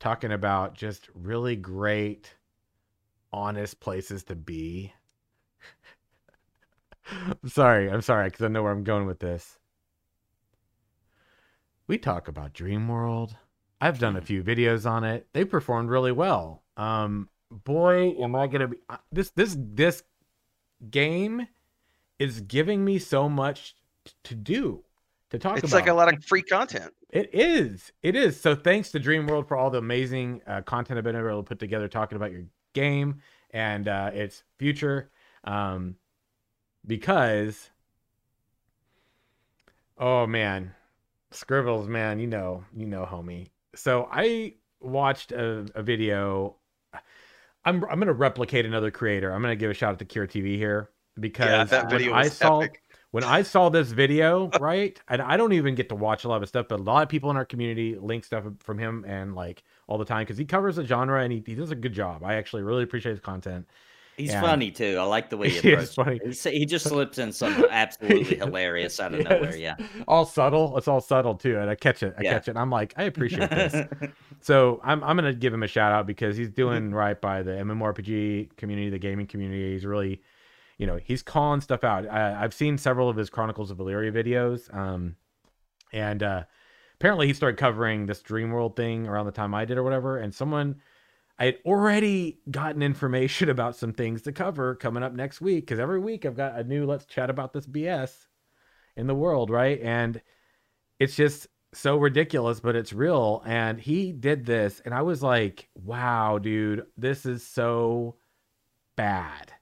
talking about just really great, honest places to be. I'm sorry, I'm sorry, because I know where I'm going with this. We talk about Dreamworld. I've done a few videos on it. They performed really well. Um, boy, am I gonna be this this this game is giving me so much to do to talk about It's about. like a lot of free content. It is. It is. So thanks to Dreamworld for all the amazing uh, content I've been able to put together talking about your game and uh, its future. Um, because, oh man, Scribbles, man, you know, you know, homie. So I watched a, a video. I'm I'm gonna replicate another creator. I'm gonna give a shout out to Kira TV here because Yeah, that when video I saw epic. when I saw this video, right, and I don't even get to watch a lot of stuff, but a lot of people in our community link stuff from him and like all the time because he covers the genre and he, he does a good job. I actually really appreciate his content. He's Yeah. funny too. I like the way he He approaches funny. it. He, he just slips in some absolutely hilarious out of nowhere. Yeah. all subtle. It's all subtle too, and I catch it. I Yeah. catch it. I'm like, I appreciate this. so I'm I'm gonna give him a shout out because he's doing right by the MMORPG community, the gaming community. He's really, you know, he's calling stuff out. I, I've seen several of his Chronicles of Elyria videos, um, and uh, apparently he started covering this Dreamworld thing around the time I did or whatever. And someone I had already gotten information about some things to cover coming up next week because every week I've got a new let's chat about this BS in the world, right? And it's just so ridiculous, but it's real. And he did this, and I was like, wow, dude, this is so bad.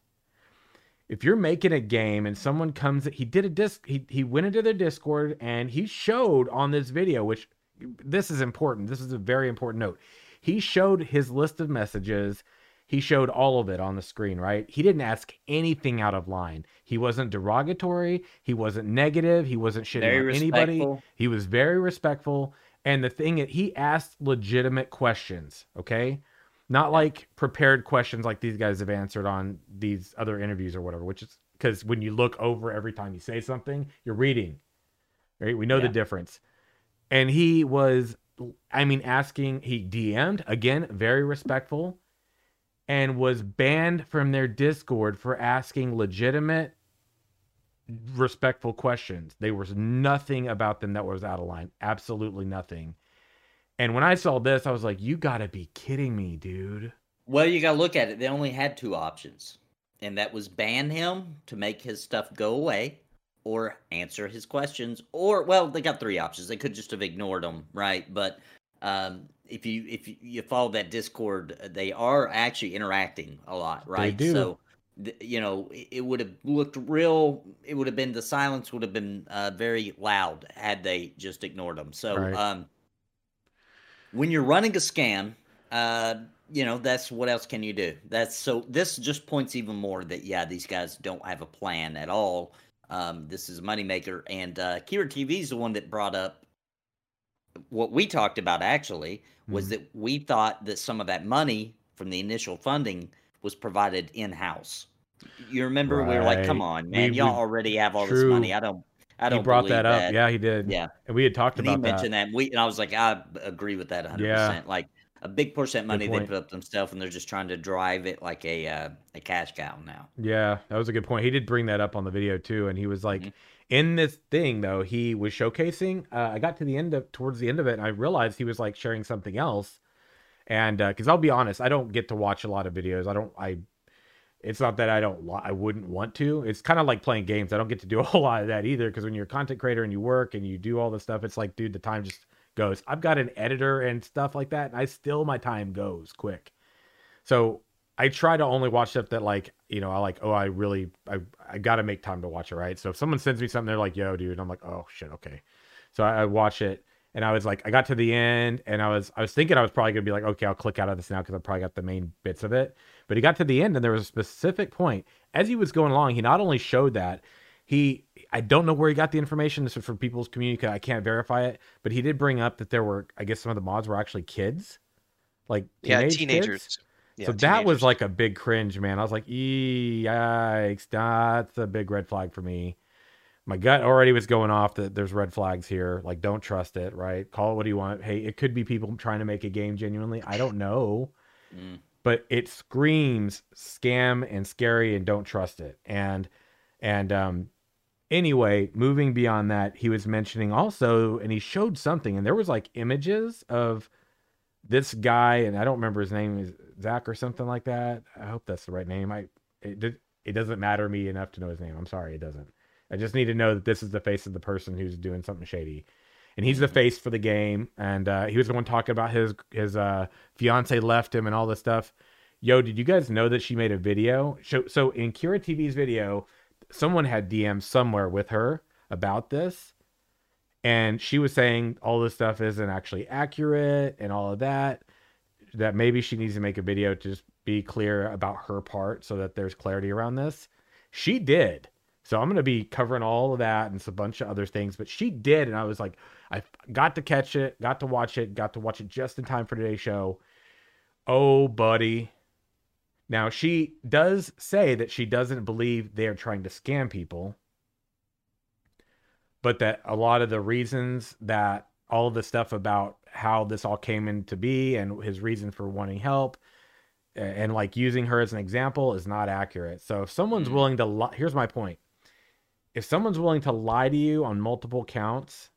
If you're making a game and someone comes, he did a disc, he, he went into their Discord and he showed on this video, which this is important. This is a very important note. He showed his list of messages. He showed all of it on the screen, right? He didn't ask anything out of line. He wasn't derogatory. He wasn't negative. He wasn't shitting Very on anybody. He was very respectful. And the thing is, he asked legitimate questions, okay? Not like prepared questions like these guys have answered on these other interviews or whatever, which is because when you look over every time you say something, you're reading, right? We know the difference. And he was, I mean, asking, he DM'd, again, very respectful, and was banned from their Discord for asking legitimate respectful questions. There was nothing about them that was out of line. Absolutely nothing. And when I saw this, I was like, you gotta be kidding me, dude. Well, you got to look at it. They only had two options, and that was ban him to make his stuff go away, or answer his questions, or well, they got three options. They could just have ignored him, right? But um, if you if you, follow that Discord, they are actually interacting a lot, right? they do. So you know, it, it would have looked real. It would have been the silence would have been uh, very loud had they just ignored them. So, Right. um, when you're running a scam, uh, you know, that's what else can you do? That's so. This just points even more that yeah, these guys don't have a plan at all. Um, this is a moneymaker, and uh, Kira TV is the one that brought up what we talked about. Actually, was Mhm. that we thought that some of that money from the initial funding was provided in house. You remember we were like, "Come on, man, We- y'all we- already have all this money. I don't, I don't." He brought that up. Yeah, he did. yeah. And we had talked about it. And he about that. Mentioned that. and we and I was like, I b- agree with that 100. Yeah. percent Like a big portion of that money they put up themselves, and they're just trying to drive it like a uh, a cash cow now. Yeah, that was a good point. He did bring that up on the video too, and he was like, Mhm. in this thing though, he was showcasing. Uh, I got to the end of towards the end of it, and I realized he was like sharing something else. And because I'll be honest, I don't get to watch a lot of videos. I don't. I. It's not that I don't. I wouldn't want to. It's kind of like playing games. I don't get to do a whole lot of that either. Because when you're a content creator and you work and you do all this stuff, it's like, dude, the time just goes. I've got an editor and stuff like that, and I still my time goes quick. So I try to only watch stuff that like, you know, I like, oh, I really I I gotta make time to watch it, right? So if someone sends me something, they're like, yo, dude, I'm like, oh shit, okay. So I, I watch it and I was like, I got to the end and I was I was thinking I was probably gonna be like, okay, I'll click out of this now because I probably got the main bits of it. But he got to the end and there was a specific point. As he was going along, he not only showed that, he I don't know where he got the information. This is for people's community. I can't verify it, but he did bring up that there were, I guess, some of the mods were actually kids, like yeah, teenage kids? teenagers. Yeah, so that was like a big cringe, man. I was like, "Ee, yikes, that's a big red flag for me. My gut already was going off that there's red flags here. Like, don't trust it, right? Call it what you want. Hey, it could be people trying to make a game genuinely. I don't know, Mm. but it screams scam and scary and don't trust it. And and um anyway, moving beyond that, he was mentioning also, and he showed something, and there was like images of this guy, and I don't remember his name is Zach or something like that. I hope that's the right name. I it it doesn't matter me enough to know his name. I'm sorry, it doesn't. I just need to know that this is the face of the person who's doing something shady. And he's the Mhm. face for the game. And uh, he was the one talking about his his uh, fiance left him and all this stuff. Yo, did you guys know that she made a video? So, so in Kira TV's video, someone had DM somewhere with her about this, and she was saying all this stuff isn't actually accurate and all of that. That maybe she needs to make a video to just be clear about her part so that there's clarity around this. She did. So I'm going to be covering all of that and a bunch of other things, but she did. And I was like, I got to catch it, got to watch it, got to watch it just in time for today's show. Oh, buddy. Now, she does say that she doesn't believe they are trying to scam people, but that a lot of the reasons that all of the stuff about how this all came into be and his reason for wanting help and like using her as an example is not accurate. So if someone's Mm. willing to li- here's my point. If someone's willing to lie to you on multiple counts,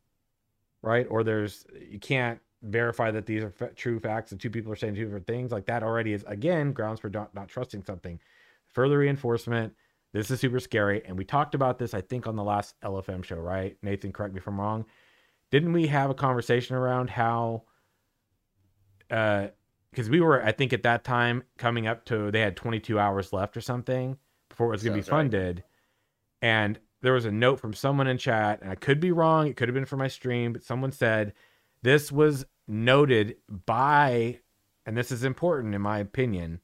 right? Or there's you can't verify that these are fa- true facts and two people are saying two different things, like that already is again grounds for not, not trusting something. Further reinforcement. This is super scary, and we talked about this I think on the last LFM show, right? Nathan, correct me if I'm wrong. Didn't we have a conversation around how uh because we were i think at that time coming up to they had 22 hours left or something before it was going to be Sounds right. funded and there was a note from someone in chat and i could be wrong it could have been for my stream but someone said this was noted by and this is important in my opinion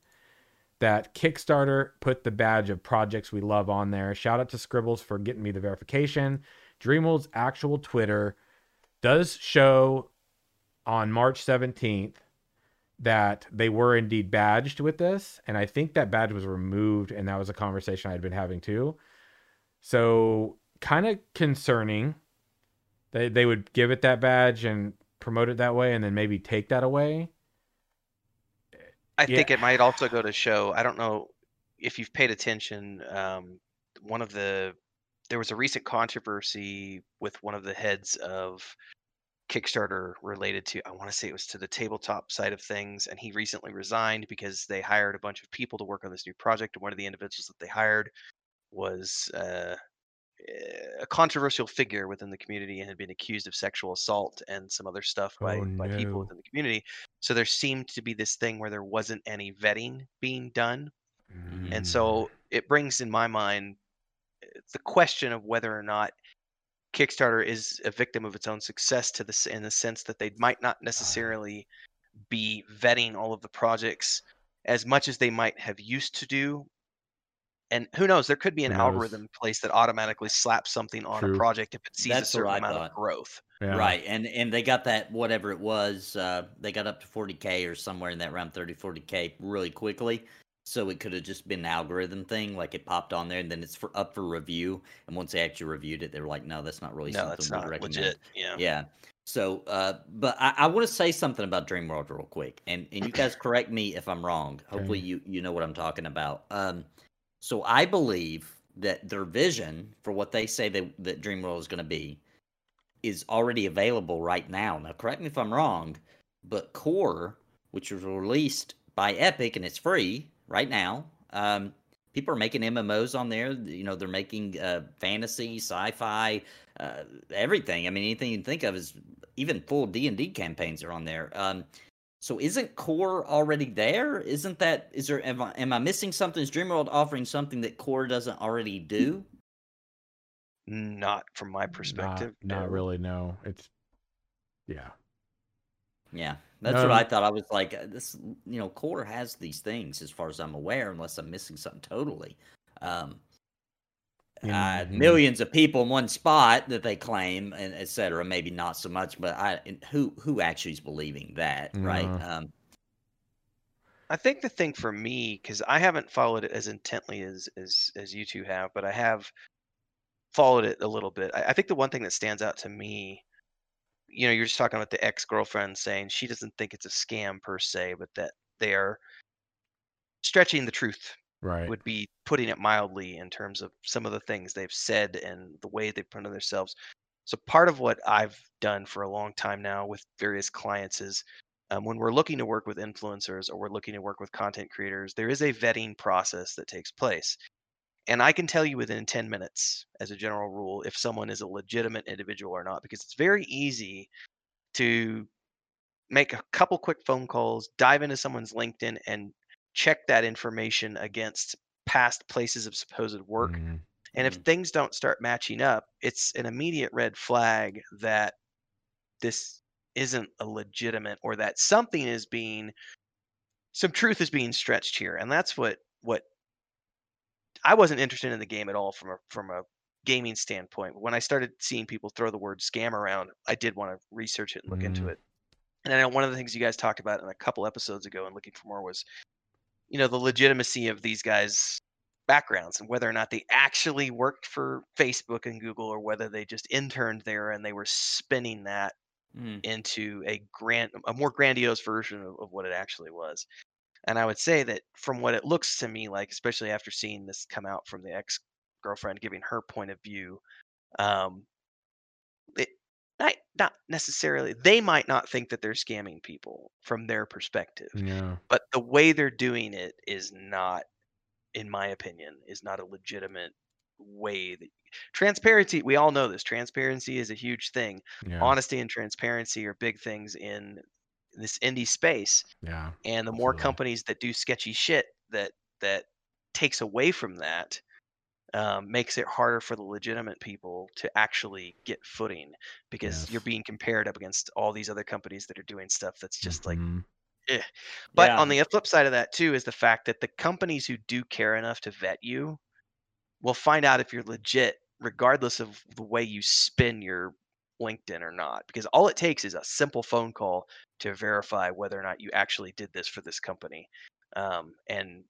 that kickstarter put the badge of projects we love on there. Shout out to scribbles for getting me the verification. Dreamworld's actual twitter does show on march 17th that they were indeed badged with this and i think that badge was removed and that was a conversation i had been having too. So kind of concerning. They they would give it that badge and promote it that way and then maybe take that away I Yeah. think it might also go to show. I don't know if you've paid attention. Um, one of the there was a recent controversy with one of the heads of Kickstarter related to I want to say it was to the tabletop side of things, and he recently resigned because they hired a bunch of people to work on this new project, and one of the individuals that they hired was uh, a controversial figure within the community and had been accused of sexual assault and some other stuff by, Oh, by people within the community. So there seemed to be this thing where there wasn't any vetting being done. And Mm. so it brings in my mind uh, the question of whether or not Kickstarter is a victim of its own success to this in the sense that they might not necessarily be vetting all of the projects as much as they might have used to do. And who knows, there could be an knows? algorithm in place that automatically slaps something on True. a project if it sees That's a certain amount thought. of growth. Yeah. Right. And and they got that whatever it was, uh they got up to 40k or somewhere in that round 30 40k really quickly. So it could have just been an algorithm thing like it popped on there and then it's for up for review and once they actually reviewed it they were like no that's not really no, something that's we'd not recommend. legit. Yeah. Yeah. So, uh, but I, I want to say something about Dreamworld real quick, and and you guys correct me if I'm wrong. Hopefully, Okay. you you know what I'm talking about. Um, so I believe that their vision for what they say they, that Dreamworld is going to be is already available right now. Now, correct me if I'm wrong, but Core, which was released by Epic and it's free right now, um, people are making MMOs on there. You know, they're making uh, fantasy, sci-fi, uh, everything. I mean, anything you can think of is even full D and D campaigns are on there. Um, so isn't Core already there? Isn't that is there? Am I, am I missing something? Is Dreamworld offering something that Core doesn't already do? Not from my perspective. Not, not really. No, it's yeah. Yeah, that's No. what I thought. I was like, uh, this, you know, Core has these things as far as I'm aware, unless I'm missing something totally. Um, uh, millions of people in one spot that they claim, and et cetera. Maybe not so much, but I who who actually is believing that, right? Um, I think the thing for me, because I haven't followed it as intently as as as you two have, but I have followed it a little bit. I, I think the one thing that stands out to me, you know, you're just talking about the ex girlfriend saying she doesn't think it's a scam per se, but that they are stretching the truth Right. would be putting it mildly in terms of some of the things they've said and the way put on themselves. So part of what I've done for a long time now with various clients is um, when we're looking to work with influencers or we're looking to work with content creators, there is a vetting process that takes place. And I can tell you within 10 minutes, as a general rule, if someone is a legitimate individual or not, because it's very easy to make a couple quick phone calls, dive into someone's LinkedIn, and check that information against past places of supposed work. Mhm. And if Mhm. things don't start matching up, it's an immediate red flag that this isn't a legitimate or that something is being some truth is being stretched here. And that's what what I wasn't interested in the game at all from a from a gaming standpoint. When I started seeing people throw the word scam around, I did want to research it and look into Mhm. it. And I know one of the things you guys talked about in a couple episodes ago and looking for more was, you know, the legitimacy of these guys' backgrounds and whether or not they actually worked for Facebook and Google or whether they just interned there and they were spinning that mm, into a grand a more grandiose version of, of what it actually was. And I would say that from what it looks to me like, especially after seeing this come out from the ex girlfriend giving her point of view, um, it not not necessarily they might not think that they're scamming people from their perspective, Yeah. but the way they're doing it is not, in my opinion, is not a legitimate way that transparency. We all know this. Transparency is a huge thing Yeah. honesty and transparency are big things in this indie space yeah. and the more Absolutely. companies that do sketchy shit that that takes away from that um, makes it harder for the legitimate people to actually get footing because you're being compared up against all these other companies that are doing stuff that's just like Mhm. but Yeah. on the flip side of that too is the fact that the companies who do care enough to vet you will find out if you're legit regardless of the way you spin your LinkedIn or not because all it takes is a simple phone call to verify whether or not you actually did this for this company. Um, and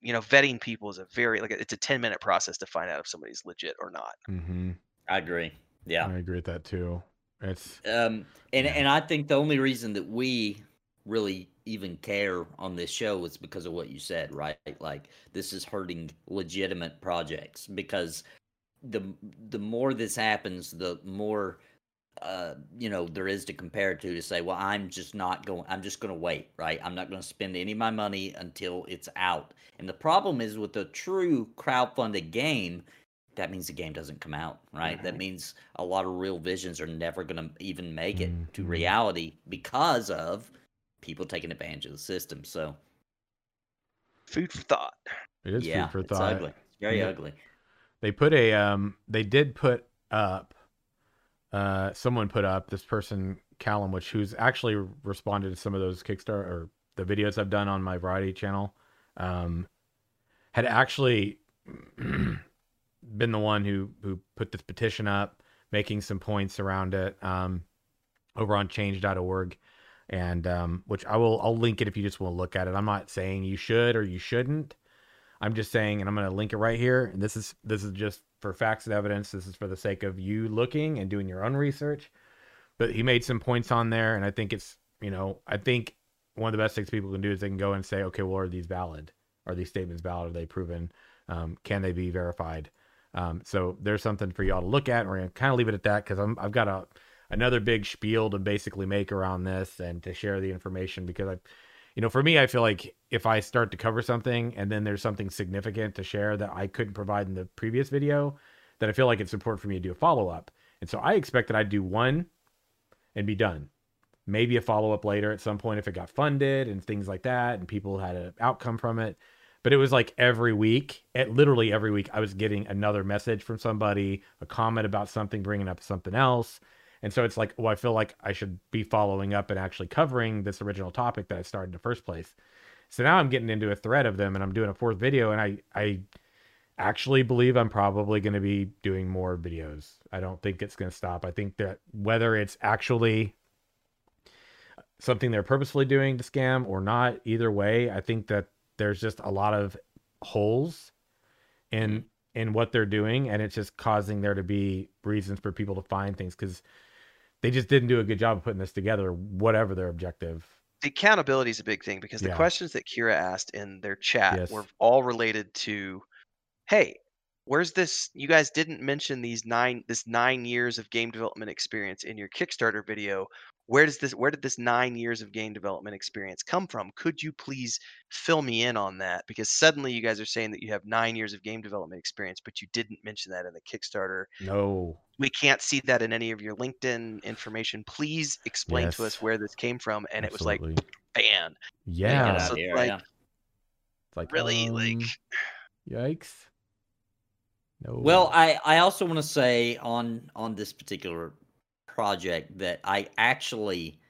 you know, vetting people is a very like it's a 10 minute process to find out if somebody's legit or not. Mhm. I agree. Yeah. I agree with that too. It's Um, and Yeah. and I think the only reason that we really even care on this show is because of what you said, right? Like this is hurting legitimate projects because the the more this happens, the more uh you know there is to compare to to say, well, I'm just not going. I'm just going to wait, right? I'm not going to spend any of my money until it's out. And the problem is with a true crowdfunded game, that means the game doesn't come out, right? That Mhm. means a lot of real visions are never going to even make it to Mhm. reality because of people taking advantage of the system. So, Food for thought. It is yeah, food for thought it's thought. ugly. It's very Yeah. ugly. They put a um they did put up uh someone put up this person Callum which who's actually responded to some of those Kickstarter or the videos I've done on my variety channel um had actually been the one who who put this petition up making some points around it um over on change.org and um which I will I'll link it if you just want to look at it. I'm not saying you should or you shouldn't. I'm just saying, and I'm going to link it right here. And this is this is just for facts and evidence. This is for the sake of you looking and doing your own research. But he made some points on there, and I think it's you know I think one of the best things people can do is they can go and say, okay, well, are these valid? Are these statements valid? Are they proven? Um, can they be verified? Um, so there's something for y'all to look at. And we're to kind of leave it at that because I've got a another big spiel to basically make around this and to share the information because I you know, for me, I feel like if I start to cover something and then there's something significant to share that I couldn't provide in the previous video, then I feel like it's important for me to do a follow up. And so I expect that I'd do one and be done. Maybe a follow up later at some point if it got funded and things like that and people had an outcome from it. But it was like every week, at literally every week, I was getting another message from somebody, a comment about something, bringing up something else. And so it's like, well, I feel like I should be following up and actually covering this original topic that I started in the first place. So now I'm getting into a thread of them and I'm doing a fourth video and I I actually believe I'm probably going to be doing more videos. I don't think it's going to stop. I think that whether it's actually something they're purposefully doing to scam or not, either way, I think that there's just a lot of holes in mm-hmm. in what they're doing and it's just causing there to be reasons for people to find things cuz they just didn't do a good job of putting this together whatever their objective. The accountability is a big thing because the Yeah. questions that Kira asked in their chat Yes. were all related to, hey, where's this? You guys didn't mention these nine this nine years of game development experience in your Kickstarter video. Where does this where did this nine years of game development experience come from? Could you please fill me in on that? Because suddenly you guys are saying that you have nine years of game development experience, but you didn't mention that in the Kickstarter No. We can't see that in any of your LinkedIn information. Please explain to us where this came from. And it was like Absolutely. ban. yeah. Get Yeah, out so here, like- yeah. It's like Really, like um, yikes. No. Well, I I also want to say on on this particular project that I actually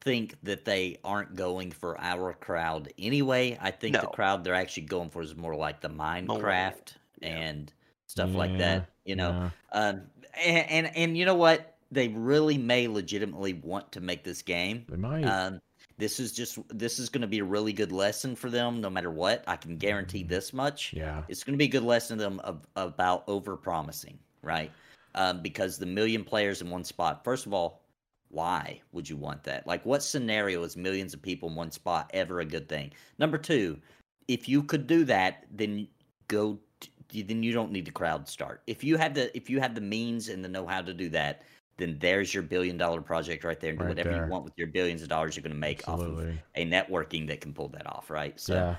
think that they aren't going for our crowd anyway. I think the crowd they're actually going for is more like the Minecraft yeah. and stuff like that. You know, yeah. um, and, and and you know what? They really may legitimately want to make this game. they might. Um, this is just this is going to be a really good lesson for them, no matter what. I can guarantee this much yeah. it's going to be a good lesson to them of, about over promising, right? Um, because the million players in one spot, first of all, why would you want that? Like, what scenario is millions of people in one spot ever a good thing? Number two, if you could do that, then go. Then you don't need to crowd start. If you have the if you have the means and the know how to do that, then there's your billion dollar project right there. And do Right whatever there. you want with your billions of dollars you're going to make off of Absolutely. a networking that can pull that off, right? So yeah.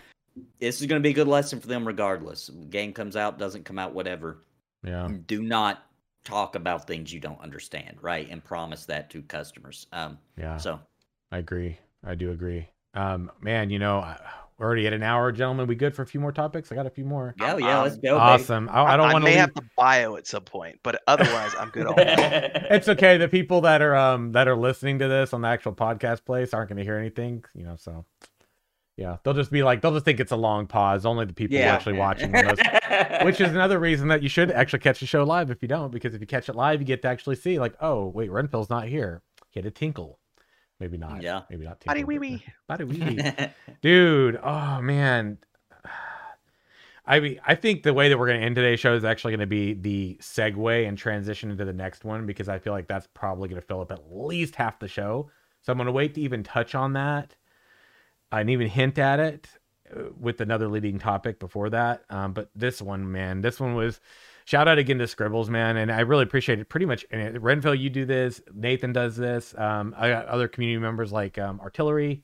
this is going to be a good lesson for them regardless. Game comes out, doesn't come out, whatever. Yeah. Do not talk about things you don't understand, right? And promise that to customers. Um, Yeah. so I agree. I do agree. Um, man, you know, I- we're already at an hour, gentlemen. We good for a few more topics? I got a few more. yeah, yeah, let's Um, go. awesome. I, I don't want to may leave. have the bio at some point, but otherwise I'm good. It's okay. The people that are um that are listening to this on the actual podcast place aren't going to hear anything, you know. So, yeah, they'll just be like, they'll just think it's a long pause. Only the people who yeah, actually watching, will which is another reason that you should actually catch the show live. If you don't, because if you catch it live, you get to actually see, like, oh wait, Renfield's not here. He had a tinkle. Maybe not. Yeah. Maybe not. Buddy wee wee. Buddy wee wee. dude oh man i mean i think the way that we're going to end today's show is actually going to be the segue and transition into the next one because i feel like that's probably going to fill up at least half the show so i'm going to wait to even touch on that and even hint at it uh, with another leading topic before that um, but this one man this one was shout out again to scribbles man and i really appreciate it pretty much and renville you do this nathan does this um, i got other community members like um, artillery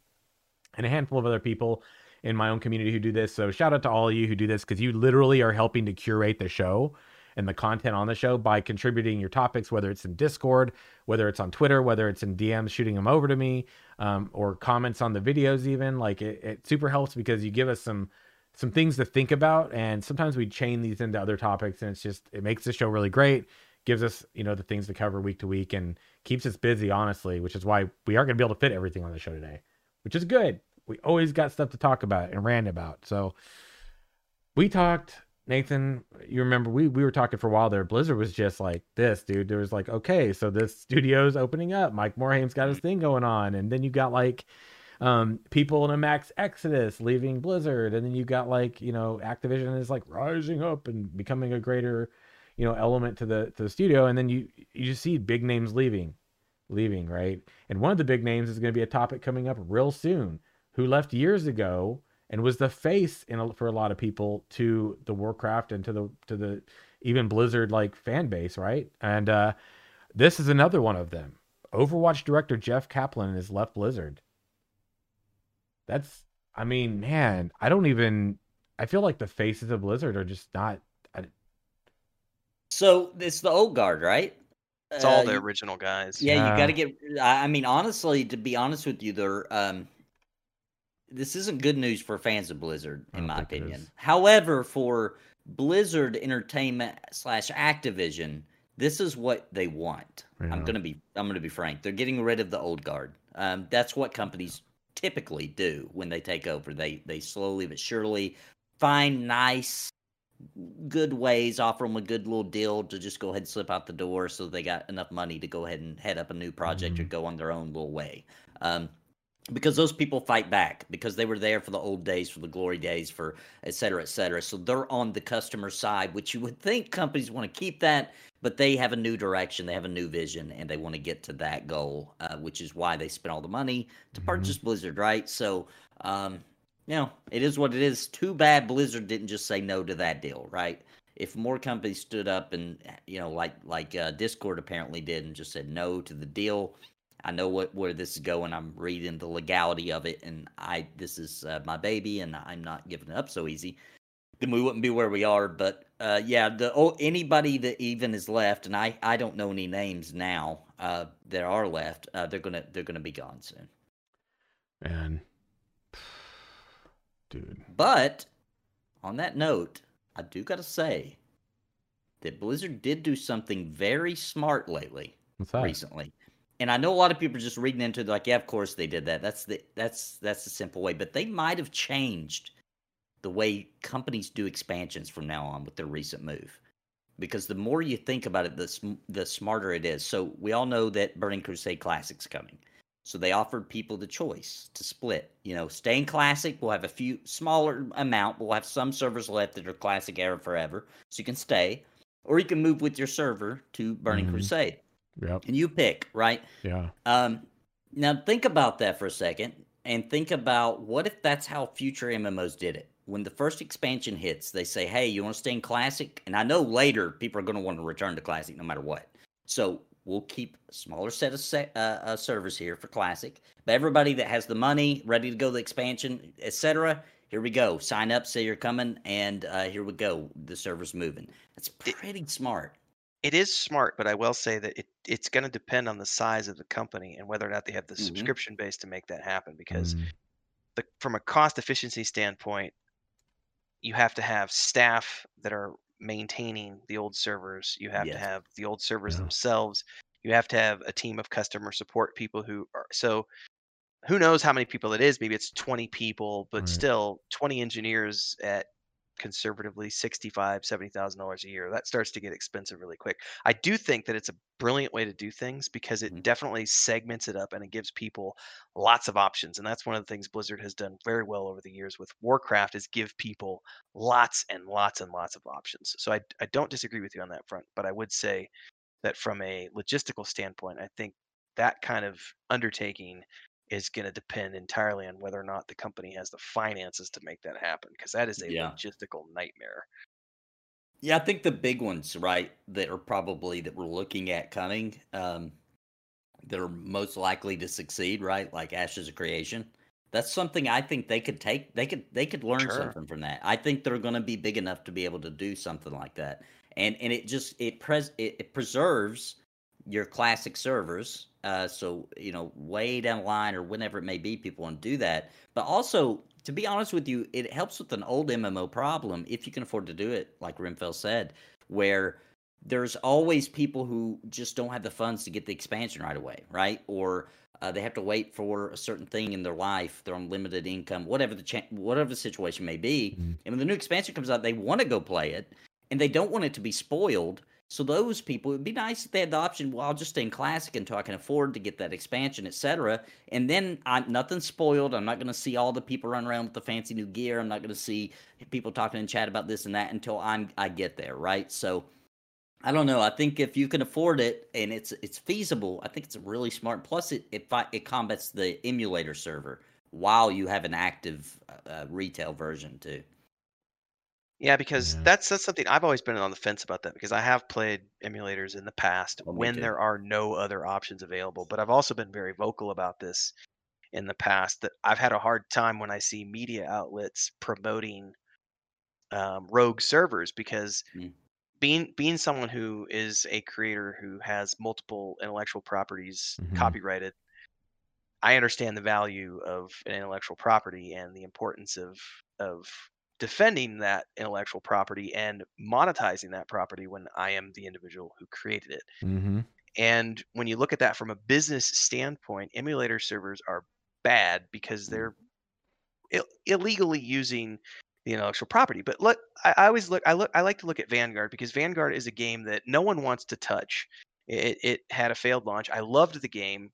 and a handful of other people in my own community who do this. So shout out to all of you who do this because you literally are helping to curate the show and the content on the show by contributing your topics, whether it's in Discord, whether it's on Twitter, whether it's in DMs shooting them over to me, um, or comments on the videos. Even like it, it super helps because you give us some some things to think about. And sometimes we chain these into other topics, and it's just it makes the show really great. Gives us you know the things to cover week to week, and keeps us busy. Honestly, which is why we aren't going to be able to fit everything on the show today, which is good. We always got stuff to talk about and rant about. So we talked Nathan, you remember we we were talking for a while there. Blizzard was just like this, dude. There was like, okay, so this studio's opening up. Mike Morhaime's got his mm-hmm. thing going on, and then you got like um, people in a max exodus leaving Blizzard, and then you got like you know Activision is like rising up and becoming a greater you know element to the to the studio, and then you you just see big names leaving, leaving right. And one of the big names is going to be a topic coming up real soon. Who left years ago and was the face in a, for a lot of people to the Warcraft and to the to the even Blizzard like fan base, right? And uh, this is another one of them. Overwatch director Jeff Kaplan has left Blizzard. That's, I mean, man, I don't even. I feel like the faces of Blizzard are just not. I, so it's the old guard, right? It's all uh, the original guys. Yeah, yeah. you got to get. I mean, honestly, to be honest with you, they're um, this isn't good news for fans of Blizzard, in my opinion. However, for Blizzard Entertainment slash Activision, this is what they want. Yeah. I'm gonna be I'm gonna be frank. They're getting rid of the old guard. Um, that's what companies typically do when they take over. They they slowly but surely find nice, good ways, offer them a good little deal to just go ahead and slip out the door, so they got enough money to go ahead and head up a new project mm-hmm. or go on their own little way. Um, because those people fight back because they were there for the old days for the glory days for et cetera et cetera so they're on the customer side which you would think companies want to keep that but they have a new direction they have a new vision and they want to get to that goal uh, which is why they spent all the money to mm-hmm. purchase blizzard right so um, you know it is what it is too bad blizzard didn't just say no to that deal right if more companies stood up and you know like like uh, discord apparently did and just said no to the deal I know what where this is going. I'm reading the legality of it, and I this is uh, my baby, and I'm not giving it up so easy. Then we wouldn't be where we are. But uh, yeah, the oh, anybody that even is left, and I I don't know any names now uh, that are left. Uh, they're gonna they're gonna be gone soon. Man, dude. But on that note, I do gotta say that Blizzard did do something very smart lately. What's that? Recently and I know a lot of people are just reading into it like, yeah, of course they did that. That's the that's that's the simple way. But they might have changed the way companies do expansions from now on with their recent move. Because the more you think about it, the the smarter it is. So we all know that Burning Crusade Classic's coming. So they offered people the choice to split. You know, stay in Classic. We'll have a few smaller amount. We'll have some servers left that are Classic era forever, so you can stay, or you can move with your server to Burning mm-hmm. Crusade. Yep. And you pick, right? Yeah. Um, now think about that for a second and think about what if that's how future MMOs did it. When the first expansion hits, they say, "Hey, you want to stay in classic?" And I know later people are going to want to return to classic no matter what. So we'll keep a smaller set of set, uh, uh, servers here for classic. But everybody that has the money, ready to go to the expansion, etc., here we go. Sign up, say you're coming, and uh, here we go. The server's moving. That's pretty smart. It is smart, but I will say that it it's going to depend on the size of the company and whether or not they have the mm-hmm. subscription base to make that happen. Because mm. the from a cost efficiency standpoint, you have to have staff that are maintaining the old servers. You have yes. to have the old servers yeah. themselves. You have to have a team of customer support people who are so. Who knows how many people it is? Maybe it's 20 people, but right. still 20 engineers at conservatively 65 70000 dollars a year that starts to get expensive really quick i do think that it's a brilliant way to do things because it mm-hmm. definitely segments it up and it gives people lots of options and that's one of the things blizzard has done very well over the years with warcraft is give people lots and lots and lots of options so i, I don't disagree with you on that front but i would say that from a logistical standpoint i think that kind of undertaking is going to depend entirely on whether or not the company has the finances to make that happen because that is a yeah. logistical nightmare. Yeah, I think the big ones, right, that are probably that we're looking at coming, um, that are most likely to succeed, right, like Ashes of Creation. That's something I think they could take. They could they could learn sure. something from that. I think they're going to be big enough to be able to do something like that, and and it just it pres it, it preserves your classic servers. Uh, so you know, way down the line or whenever it may be, people want to do that. But also, to be honest with you, it helps with an old MMO problem if you can afford to do it, like Rimfell said, where there's always people who just don't have the funds to get the expansion right away, right? Or uh, they have to wait for a certain thing in their life. They're on limited income, whatever the cha- whatever the situation may be. Mm-hmm. And when the new expansion comes out, they want to go play it, and they don't want it to be spoiled. So those people, it'd be nice if they had the option. Well, I'll just stay in classic until I can afford to get that expansion, etc. And then I'm nothing spoiled. I'm not going to see all the people run around with the fancy new gear. I'm not going to see people talking in chat about this and that until I'm I get there, right? So I don't know. I think if you can afford it and it's it's feasible, I think it's really smart. Plus, it it, it combats the emulator server while you have an active uh, uh retail version too. Yeah, because yeah. that's that's something I've always been on the fence about that because I have played emulators in the past oh, when there are no other options available. But I've also been very vocal about this in the past that I've had a hard time when I see media outlets promoting um, rogue servers because mm being being someone who is a creator who has multiple intellectual properties mm-hmm. copyrighted i understand the value of an intellectual property and the importance of of defending that intellectual property and monetizing that property when i am the individual who created it mm-hmm. and when you look at that from a business standpoint emulator servers are bad because mm. they're Ill- illegally using the intellectual property. But look, I, I, always look. I look. I like to look at Vanguard because Vanguard is a game that no one wants to touch. It, it had a failed launch. I loved the game.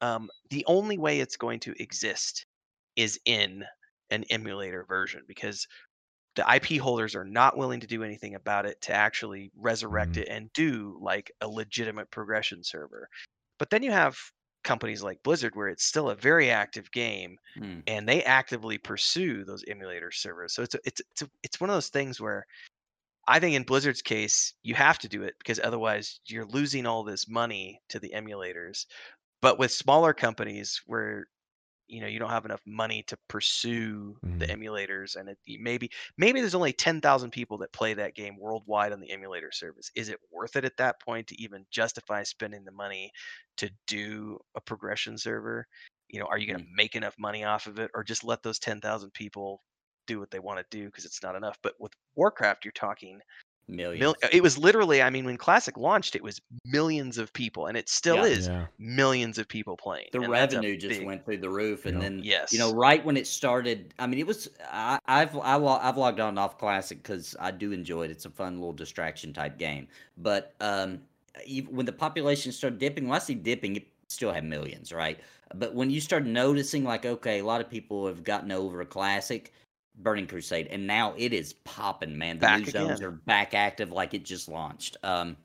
Um, the only way it's going to exist is in an emulator version because the IP holders are not willing to do anything about it to actually resurrect mm-hmm. it and do like a legitimate progression server. But then you have companies like Blizzard, where it's still a very active game, mm. and they actively pursue those emulator servers. So it's a, it's it's a, it's one of those things where I think in Blizzard's case, you have to do it because otherwise you're losing all this money to the emulators. But with smaller companies where you know you don't have enough money to pursue mm-hmm. the emulators and it, maybe maybe there's only 10,000 people that play that game worldwide on the emulator service is it worth it at that point to even justify spending the money to do a progression server you know are you going to mm-hmm. make enough money off of it or just let those 10,000 people do what they want to do because it's not enough but with warcraft you're talking Millions. Mil- it was literally, I mean, when Classic launched, it was millions of people, and it still yeah, is yeah. millions of people playing. The revenue just big... went through the roof, and then yes, you know, right when it started, I mean, it was. I, I've I, have logged on off Classic because I do enjoy it. It's a fun little distraction type game. But um, when the population started dipping, when I see dipping, it still had millions, right? But when you start noticing, like, okay, a lot of people have gotten over a Classic Burning Crusade, and now it is popping, man. The back new again. zones are back active like it just launched. Um,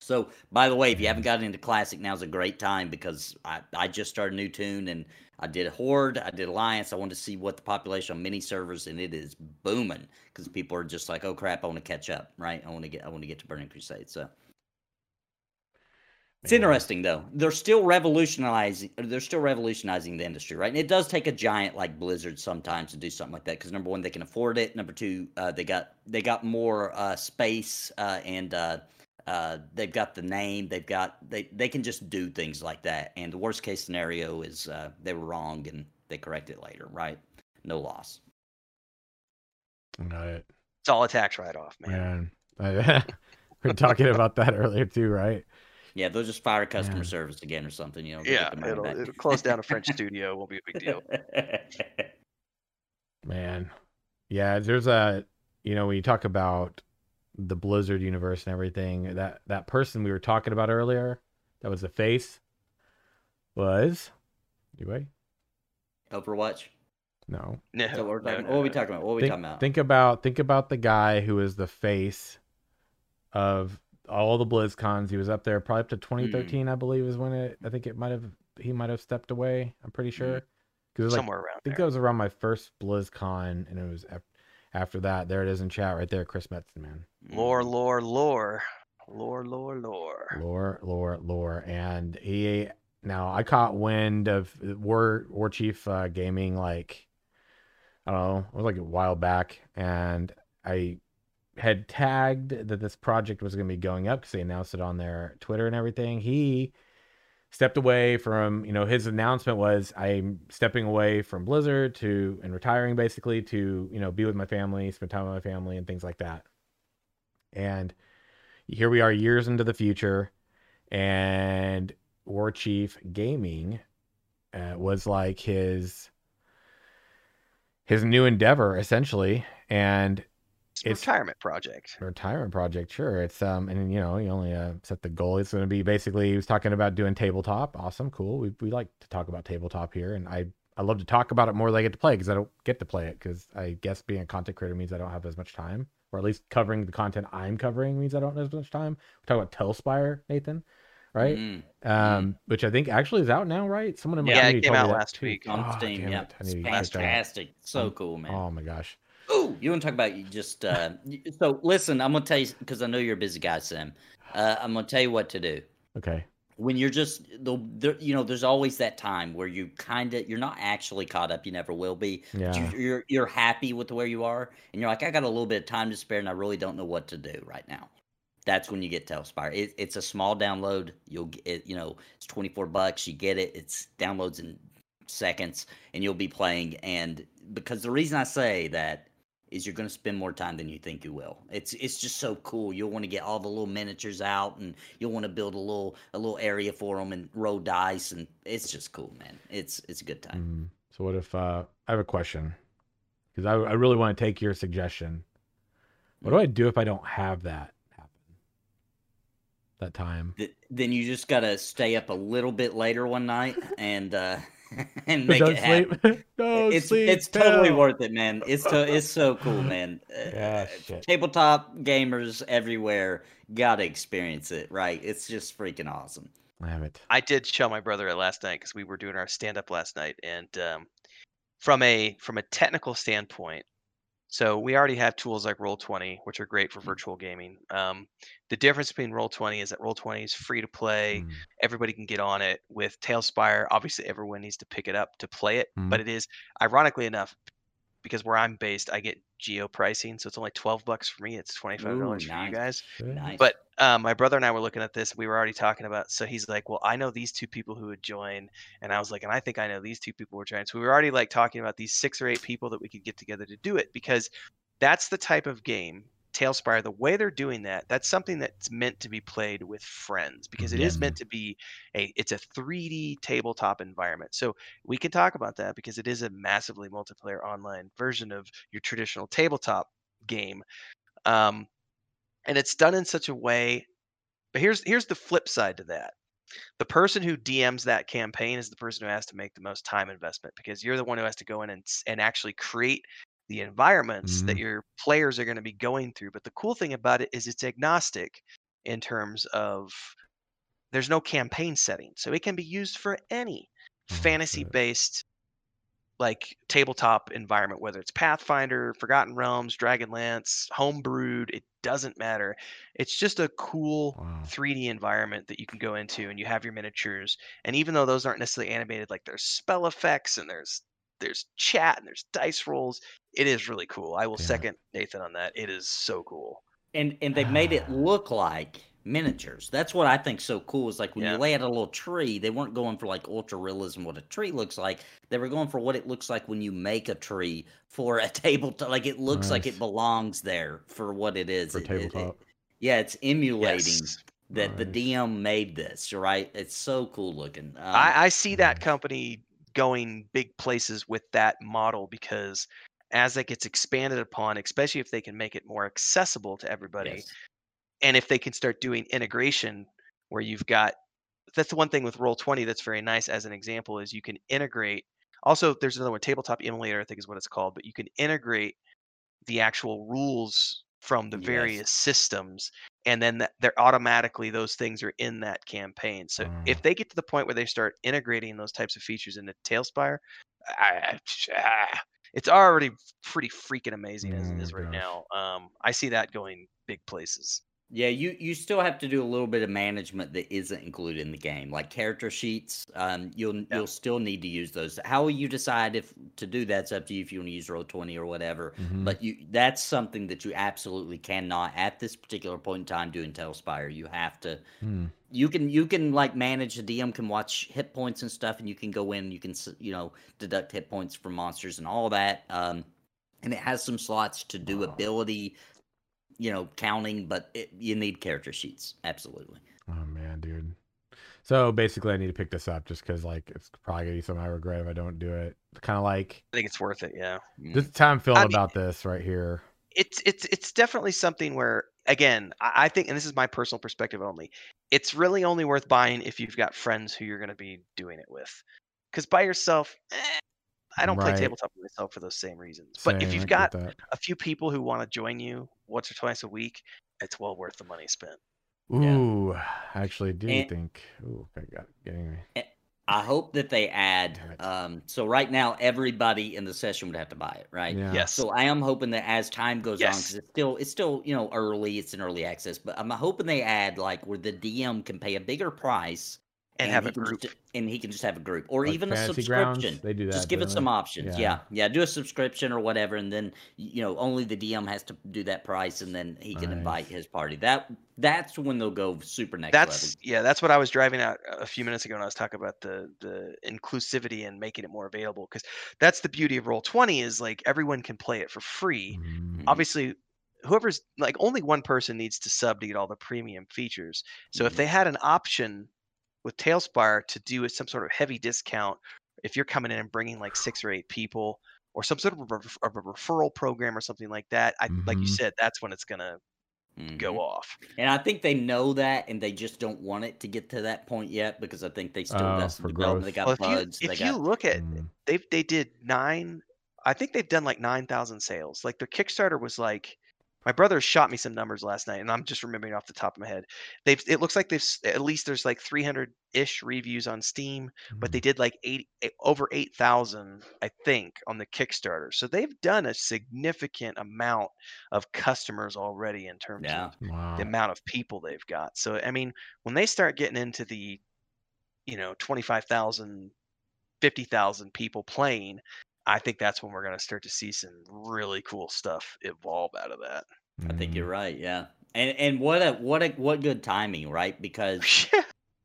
so, by the way, if you haven't gotten into Classic, now's a great time because I, I just started a new tune and I did a Horde, I did Alliance. I wanted to see what the population on mini servers, and it is booming because people are just like, "Oh crap, I want to catch up, right? I want to get, I want to get to Burning Crusade." So, it's interesting though. They're still revolutionizing. They're still revolutionizing the industry, right? And it does take a giant like Blizzard sometimes to do something like that because number one, they can afford it. Number two, uh, they got they got more uh, space uh, and uh, uh, they've got the name. They've got they they can just do things like that. And the worst case scenario is uh, they were wrong and they correct it later, right? No loss. Right. It's all a tax write off, man. man. we are talking about that earlier too, right? Yeah, they'll just fire customer yeah. service again or something. You know. Yeah, it'll, it'll close down a French studio. Won't be a big deal. Man, yeah. There's a you know when you talk about the Blizzard universe and everything, that that person we were talking about earlier, that was the face, was anyway. Overwatch. No. No. So what, no, no, what are we talking about? What are we think, talking about? Think about think about the guy who is the face of all the BlizzCons. He was up there probably up to 2013, mm. I believe, is when it. I think it might have he might have stepped away. I'm pretty sure because somewhere like, around. I think there. it was around my first BlizzCon, and it was after that. There it is in chat right there, Chris Metzen, man. Lore, lore, lore, lore, lore, lore, lore, lore, lore, and he. Now I caught wind of War War Chief uh, Gaming like I don't know, it was like a while back, and I had tagged that this project was going to be going up because they announced it on their Twitter and everything. He stepped away from, you know, his announcement was I'm stepping away from Blizzard to and retiring basically to, you know, be with my family, spend time with my family and things like that. And here we are years into the future and War Chief Gaming uh, was like his his new endeavor essentially and it's, it's retirement project retirement project sure it's um and you know he only uh, set the goal it's going to be basically he was talking about doing tabletop awesome cool we, we like to talk about tabletop here and i i love to talk about it more than i get to play because i don't get to play it because i guess being a content creator means i don't have as much time or at least covering the content i'm covering means i don't have as much time we talk about Talespire nathan right? Mm. Um, which I think actually is out now, right? Someone in my yeah, it came out last week on oh, Steam. Yeah, fantastic, so cool, man. Oh my gosh. Oh, you want to talk about you just uh, so listen? I'm gonna tell you because I know you're a busy guy, Sam. Uh, I'm gonna tell you what to do. Okay. When you're just the, you know, there's always that time where you kind of you're not actually caught up. You never will be. Yeah. You, you're you're happy with where you are, and you're like, I got a little bit of time to spare, and I really don't know what to do right now that's when you get Talespire. It, it's a small download. You'll get, you know, it's 24 bucks. You get it. It's downloads in seconds and you'll be playing. And because the reason I say that is you're going to spend more time than you think you will. It's it's just so cool. You'll want to get all the little miniatures out and you'll want to build a little a little area for them and roll dice and it's just cool, man. It's it's a good time. Mm. So what if uh, I have a question? Because I I really want to take your suggestion. What do I do if I don't have that? Happen? That time. then you just got to stay up a little bit later one night and uh and make Don't it happen. Sleep. Don't it's sleep it's totally worth it, man. It's to, it's so cool, man. Uh, yeah, shit. tabletop gamers everywhere got to experience it, right? It's just freaking awesome. I have it. I did show my brother it last night because we were doing our stand up last night, and um, from a from a technical standpoint, so we already have tools like Roll20, which are great for mm. virtual gaming. Um, the difference between Roll20 is that Roll20 is free to play. Mm. Everybody can get on it. With Talespire, obviously everyone needs to pick it up to play it, mm. but it is, ironically enough, because where I'm based, I get geo pricing, so it's only twelve bucks for me. It's twenty five dollars for you guys. Nice. But um, my brother and I were looking at this. We were already talking about. So he's like, "Well, I know these two people who would join," and I was like, "And I think I know these two people who would join." So we were already like talking about these six or eight people that we could get together to do it because that's the type of game Talespire, the way they're doing that, that's something that's meant to be played with friends because it is meant to be a it's a 3D tabletop environment. So we can talk about that because it is a massively multiplayer online version of your traditional tabletop game. Um, and it's done in such a way but here's here's the flip side to that. The person who DMs that campaign is the person who has to make the most time investment because you're the one who has to go in and and actually create the environments mm-hmm. that your players are going to be going through. But the cool thing about it is it's agnostic in terms of there's no campaign setting. So it can be used for any oh, fantasy based like tabletop environment, whether it's Pathfinder, Forgotten Realms, Dragonlance, Homebrewed, it doesn't matter. It's just a cool wow. 3D environment that you can go into and you have your miniatures. And even though those aren't necessarily animated, like there's spell effects and there's there's chat and there's dice rolls. It is really cool. I will yeah. second Nathan on that. It is so cool. And and they've made it look like miniatures. That's what I think so cool is like when yeah. you lay out a little tree, they weren't going for like ultra realism what a tree looks like. They were going for what it looks like when you make a tree for a tabletop. Like it looks nice. like it belongs there for what it is. For it, tabletop. It, it, yeah, it's emulating yes. that nice. the DM made this, right? It's so cool looking. Um, I, I see that company going big places with that model because as it gets expanded upon, especially if they can make it more accessible to everybody, yes. And if they can start doing integration where you've got that's the one thing with Roll20 that's very nice as an example is you can integrate also there's another one tabletop emulator i think is what it's called but you can integrate the actual rules from the various yes. systems and then that they're automatically those things are in that campaign so mm. if they get to the point where they start integrating those types of features into Talespire I, ah, it's already pretty freaking amazing as it is right now um, i see that going big places Yeah, you you still have to do a little bit of management that isn't included in the game, like character sheets. Um, you'll Yeah. you'll still need to use those. How will you decide if to do that's up to you if you want to use roll twenty or whatever. Mhm. But you that's something that you absolutely cannot at this particular point in time do in Talespire. You have to Hmm. you can you can like manage the DM can watch hit points and stuff, and you can go in you can you know deduct hit points from monsters and all that. Um, and it has some slots to do ability, you know, counting, but it, you need character sheets. Absolutely. Oh man, dude. So basically, I need to pick this up just because like it's probably gonna be something I regret if I don't do it. Kind of like I think it's worth it. Yeah. Mm. this is how I'm feeling I mean- about this right here. it's it's it's definitely something where again I, I think and this is my personal perspective only it's really only worth buying if you've got friends who you're going to be doing it with because by yourself eh, i don't play tabletop myself for those same reasons but if you've get got a few people who want to join you once or twice a week it's well worth the money spent Yeah. Ooh, I actually do And- think. Ooh, I got getting me. I hope that they add. Um, so right now, everybody in the session would have to buy it, right? Yeah. yes So I am hoping that as time goes on, because it's still it's still you know early, it's an early access, but I'm hoping they add like where the DM can pay a bigger price and have he a group just, and he can just have a group or Like even a Fantasy Grounds, subscription. they do that. just give it don't some options. Yeah. Yeah. yeah, do a subscription or whatever, and then you know only the DM has to do that price, and then he can invite his party. That that's when they'll go super next that's level. yeah that's what i was driving at a few minutes ago when i was talking about the the inclusivity and making it more available because that's the beauty of roll 20 is like everyone can play it for free Mhm. Mhm. obviously whoever's like only one person needs to sub to get all the premium features so if Mhm. they had an option with talespire to do some sort of heavy discount if you're coming in and bringing like six or eight people or some sort of a, of a referral program or something like that I, like you Mhm. said that's when it's gonna Mhm. go off And I think they know that, and they just don't want it to get to that point yet because I think they still Oh, got some for development. They got well, if you if you look at Mm. they they did nine i think they've done like 9000 sales like their kickstarter was like my brother shot me some numbers last night and i'm just remembering off the top of my head they've it looks like they've at least there's like 300 ish reviews on steam but they Mm. did like eight eh, over 8000 i think on the kickstarter so they've done a significant amount of customers already in terms Yeah. of Wow. the amount of people they've got so i mean when they start getting into the you know 25000 50,000 people playing, I think that's when we're going to start to see some really cool stuff evolve out of that. I think you're right. Yeah. And and what a what a what good timing, right? Because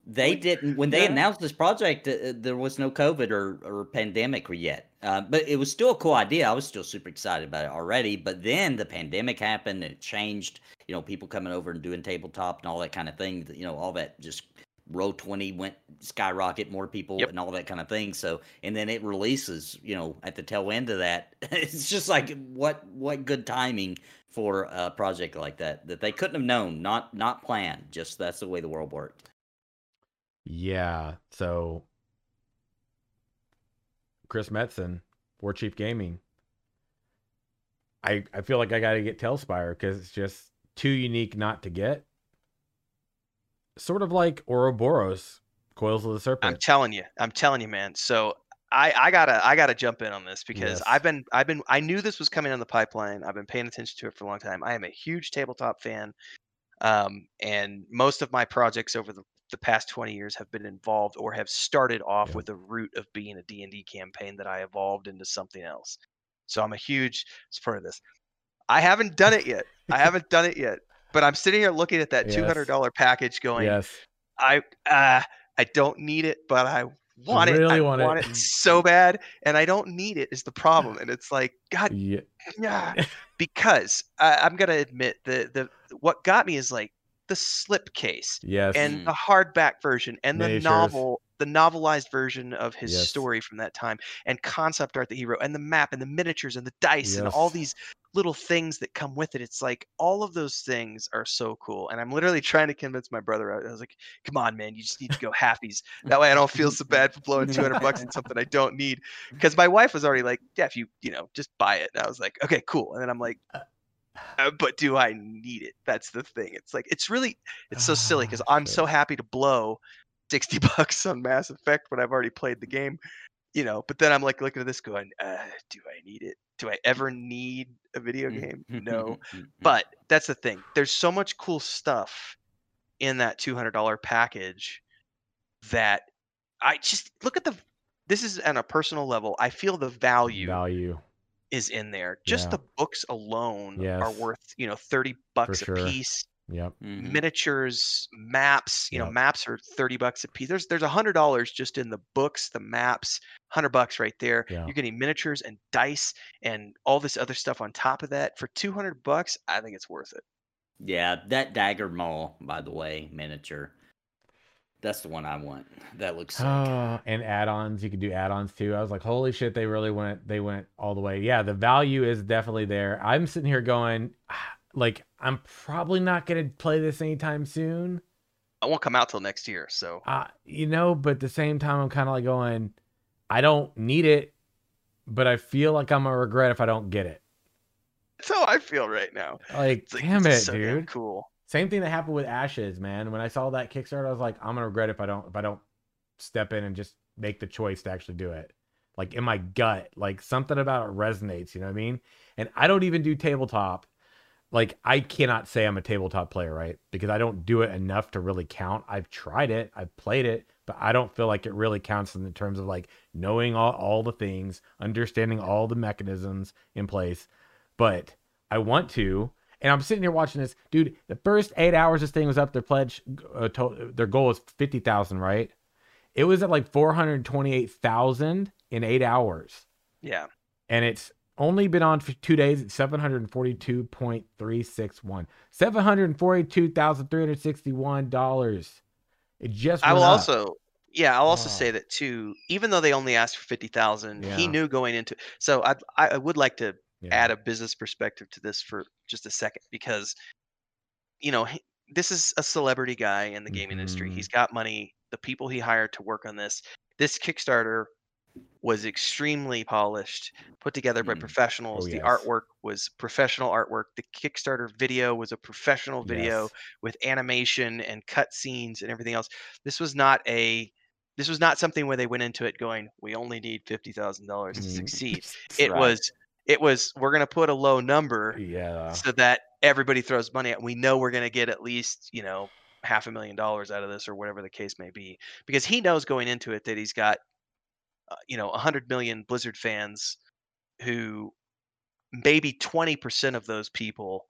they didn't when they yeah. announced this project. Uh, there was no COVID or or pandemic yet, uh, but it was still a cool idea. I was still super excited about it already. But then the pandemic happened and it changed. You know, people coming over and doing tabletop and all that kind of thing. You know, all that just roll 20 went skyrocket more people Yep. and all that kind of thing so and then it releases you know at the tail end of that it's just like what what good timing for a project like that that they couldn't have known not not planned just that's the way the world worked Yeah. So Chris Metzen, War Chief Gaming. I I feel like I got to get Talespire because it's just too unique not to get. Sort of like Auroboros, Coils of the Serpent. I'm telling you, I'm telling you, man. So I, I gotta, I gotta jump in on this because Yes. I've been, I've been, I knew this was coming on the pipeline. I've been paying attention to it for a long time. I am a huge tabletop fan, um, and most of my projects over the, the past 20 years have been involved or have started off Yeah. with the root of being a D&D campaign that I evolved into something else. So I'm a huge supporter of this. I haven't done it yet. I haven't done it yet. But I'm sitting here looking at that Yes. $200 package going, yes. I uh, I don't need it, but I want it. really I want want, it. it. so bad, and I don't need it is the problem. And it's like God, Yeah. yeah, because I, I'm gonna admit the the what got me is like the slipcase Yes. and Mm. the hardback version and the Miniatures. novel the novelized version of his Yes. story from that time and concept art that he wrote and the map and the miniatures and the dice and all these little things that come with it. It's like all of those things are so cool and i'm literally trying to convince my brother i was like come on man you just need to go halfies that way i don't feel so bad for blowing 200 bucks on something i don't need. Because my wife was already like yeah if you you know just buy it. And i was like okay cool. And then i'm like uh, but do I need it? That's the thing. It's like it's really it's so silly because I'm so happy to blow sixty bucks on Mass Effect when I've already played the game. you know, but then I'm like looking at this going, uh, do I need it? Do I ever need a video Mm. game? No. But that's the thing. There's so much cool stuff in that $200 package that I just look at the this is on a personal level. I feel the value Value. is in there. Just Yeah. the books alone are worth, you know, 30 bucks sure. a piece. Yep. Mhm. Miniatures, maps, you know, maps are 30 bucks a piece. There's there's a hundred dollars just in the books, the maps, hundred bucks right there. Yeah. You're getting miniatures and dice and all this other stuff on top of that. For 200 bucks, I think it's worth it. Yeah, that Dagger Mall, by the way, miniature. That's the one I want. That looks sick. Oh, and add-ons. You can do add-ons too. I was like, holy shit, they really went. They went all the way. Yeah, the value is definitely there. I'm sitting here going, like, I'm probably not gonna play this anytime soon. I won't come out till next year, so Uh, you know, but at the same time, I'm kind of like going, I don't need it, but I feel like I'm gonna regret if I don't get it. that's how I feel right now. Like, like, damn it, so dude. Cool. Same thing that happened with Ashes, man. When I saw that Kickstarter, I was like, I'm gonna regret if I don't if I don't step in and just make the choice to actually do it. Like in my gut, like something about it resonates. You know what I mean? And I don't even do tabletop. Like I cannot say I'm a tabletop player, right? Because I don't do it enough to really count. I've tried it, I've played it, but I don't feel like it really counts in the terms of like knowing all, all the things, understanding all the mechanisms in place. But I want to, and I'm sitting here watching this, dude. The first eight hours this thing was up, their pledge, uh, to, their goal was fifty thousand, right? It was at like four hundred twenty-eight thousand in eight hours, Yeah. and it's only been on for two days. It's seven hundred forty-two point three six one, seven hundred forty-two thousand three hundred sixty-one dollars. It just. I will up. also yeah, I'll also Wow. say that too. Even though they only asked for fifty thousand, he knew going into. So I I would like to Yeah. add a business perspective to this for just a second because, you know, he, this is a celebrity guy in the gaming industry. Mhm. He's got money. The people he hired to work on this, this Kickstarter was extremely polished, put together by Mm. professionals. Oh, the yes. artwork was professional artwork. The Kickstarter video was a professional video Yes. with animation and cut scenes and everything else. This was not a this was not something where they went into it going, we only need fifty thousand dollars to Mm. succeed. It right. was it was we're gonna put a low number Yeah. so that everybody throws money at. We know we're gonna get at least you know half a million dollars out of this or whatever the case may be because he knows going into it that he's got uh, you know 100 million blizzard fans who maybe 20% of those people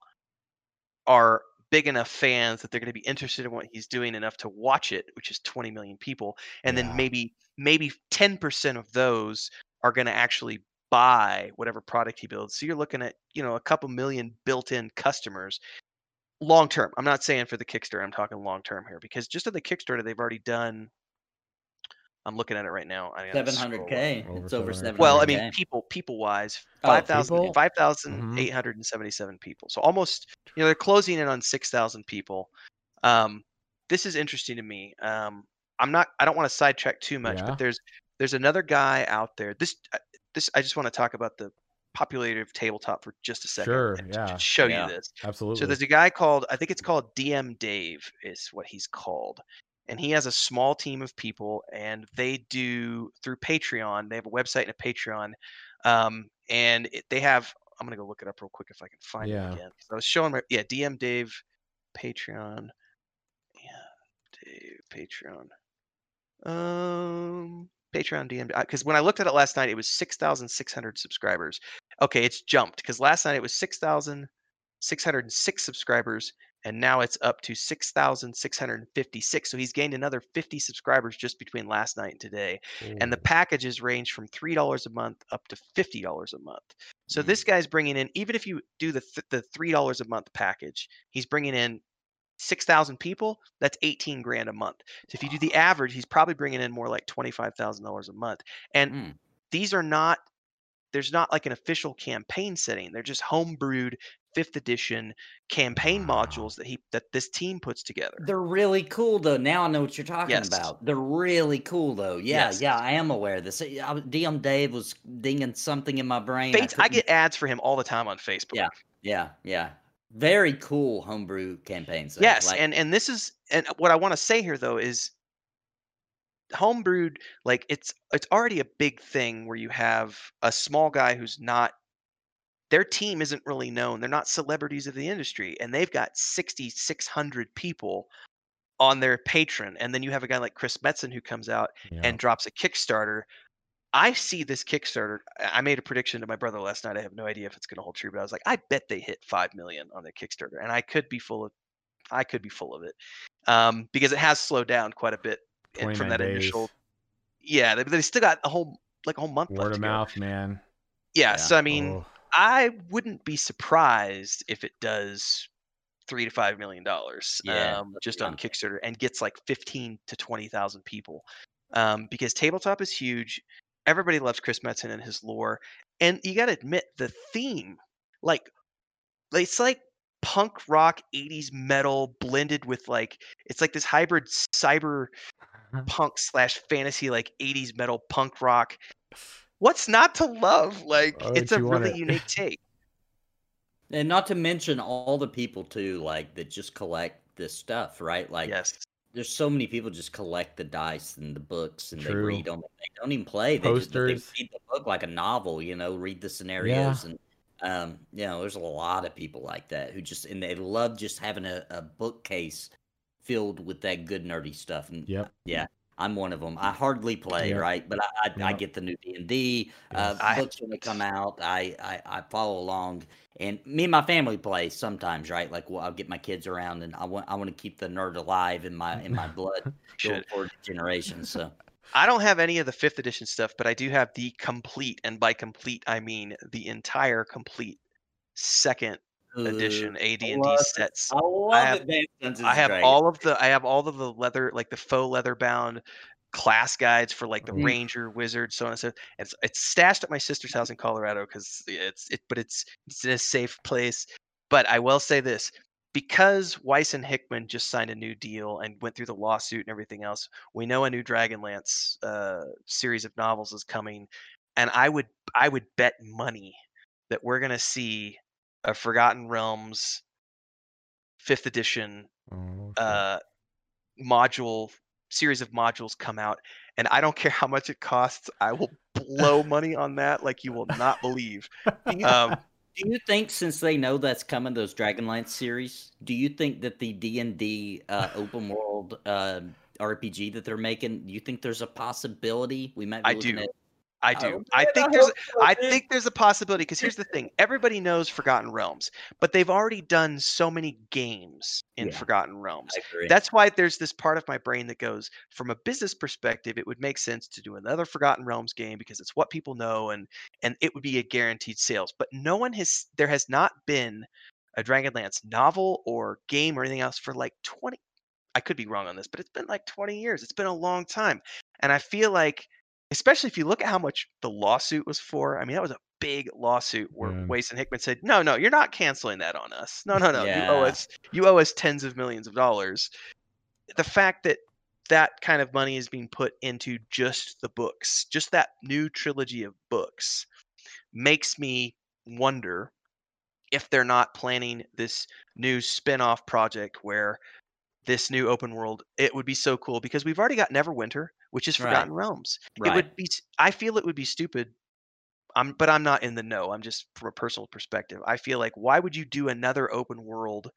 are big enough fans that they're going to be interested in what he's doing enough to watch it which is 20 million people and Yeah. then maybe maybe 10% of those are going to actually buy whatever product he builds so you're looking at you know a couple million built-in customers long term i'm not saying for the kickstarter i'm talking long term here because just on the kickstarter they've already done i'm looking at it right now Seven hundred k. It's over 700K. seven. Well, I mean, people people wise, Oh, 5,000 people? 5,877 people. So almost, you know, they're closing in on 6,000 people. Um, this is interesting to me. Um, I'm not, I don't want to sidetrack too much, Yeah. but there's there's another guy out there. This uh, this I just want to talk about the popularity of tabletop for just a second. Sure, and to yeah. Show Yeah. you this. Absolutely. So there's a guy called I think it's called DM Dave is what he's called. And he has a small team of people and they do through Patreon. They have a website and a Patreon. Um, and it, they have I'm gonna go look it up real quick if I can find Yeah. it again. So I was showing my yeah, DM Dave Patreon. Yeah, Dave Patreon. Um Patreon DM because when I looked at it last night, it was six thousand six hundred subscribers. Okay, it's jumped because last night it was six thousand six hundred six subscribers, and now it's up to six thousand six hundred fifty-six. So he's gained another fifty subscribers just between last night and today. And the packages range from three dollars a month up to fifty dollars a month. So Mm. this guy's bringing in, even if you do the th- the three dollars a month package, he's bringing in six thousand people. That's eighteen grand a month. So if you do the average, he's probably bringing in more like twenty five thousand dollars a month. And Mm. these are not. There's not like an official campaign setting. They're just homebrewed fifth edition campaign Wow. modules that he that this team puts together. They're really cool though. Now I know what you're talking Yes. about. They're really cool though. Yeah, Yes. yeah, I am aware of this. I- I- DM Dave was dinging something in my brain. Fates, I couldn't- get ads for him all the time on Facebook. Yeah. Yeah, yeah. Very cool homebrew campaigns. though. Yes, Like, and and this is and what I want to say here though is homebrewed like it's it's already a big thing where you have a small guy who's not their team isn't really known. They're not celebrities of the industry, and they've got 6,600 people on their Patreon. And then you have a guy like Chris Metzen who comes out Yeah. and drops a Kickstarter. I see this Kickstarter. I made a prediction to my brother last night. I have no idea if it's going to hold true, but I was like, I bet they hit five million on their Kickstarter, and I could be full of, I could be full of it, um, because it has slowed down quite a bit from that days. initial. Yeah, they, they still got a whole like a whole month Word of mouth, man. Yeah, Yeah. so I mean, Oh, I wouldn't be surprised if it does three to five million dollars Yeah, um, just on. Kickstarter and gets like fifteen to twenty thousand people. Um, because tabletop is huge. Everybody loves Chris Metzen and his lore, and you got to admit the theme, like, it's like punk rock '80s metal blended with like it's like this hybrid cyber punk slash fantasy like 80s metal punk rock. What's not to love? Like Why it's a really it? unique take. And not to mention all the people too, like that just collect this stuff, right? Like, yes. there's so many people just collect the dice and the books and they read them. They don't even play. They just they read the book like a novel, you know, read the scenarios and um, you know, there's a lot of people like that who just and they love just having a, a bookcase filled with that good nerdy stuff. And Yep. yeah, I'm one of them. I hardly play, Yep. right? But I, I, I get the new D and D uh, books when they come out. I, I I follow along, and me and my family play sometimes, right? Like well, I'll get my kids around, and I want I want to keep the nerd alive in my in my blood going forward generations. So I don't have any of the fifth edition stuff, but I do have the complete, and by complete I mean the entire complete second edition AD and D sets. I have- I have all of the I have all of the leather like the faux leather bound class guides for like the Mm. ranger wizard so on and so it's it's stashed at my sister's house in colorado because it's it but it's it's in a safe place but i will say this because weis and hickman just signed a new deal and went through the lawsuit and everything else we know a new dragonlance uh, series of novels is coming and i would i would bet money that we're going to see a forgotten realms fifth edition Oh, shit. uh, module series of modules come out and i don't care how much it costs i will blow money on that like you will not believe Do you, um, do you think since they know that's coming, those Dragonlance series, do you think that the D and D uh, open world uh, RPG that they're making, do you think there's a possibility we might? Be I looking do. At, i Oh, do. I man, think there's so, i think there's a possibility because here's the thing everybody knows forgotten realms but they've already done so many games in Yeah. forgotten realms. I agree. that's why there's this part of my brain that goes from a business perspective it would make sense to do another forgotten realms game because it's what people know and and it would be a guaranteed sales. But no one has there has not been a dragonlance novel or game or anything else for like 20 i could be wrong on this but it's been like 20 years. It's been a long time. And i feel like especially if you look at how much the lawsuit was for i mean that was a big lawsuit where Yeah. Weis and Hickman said, "No, no, you're not canceling that on us. No, no, no. You owe us you owe us tens of millions of dollars." The fact that that kind of money is being put into just the books, just that new trilogy of books, makes me wonder if they're not planning this new spin-off project where this new open world it would be so cool because we've already got Neverwinter, which is Right. Forgotten Realms. right. It would be I feel it would be stupid. I'm but I'm not in the know. I'm just from a personal perspective. I feel like why would you do another open world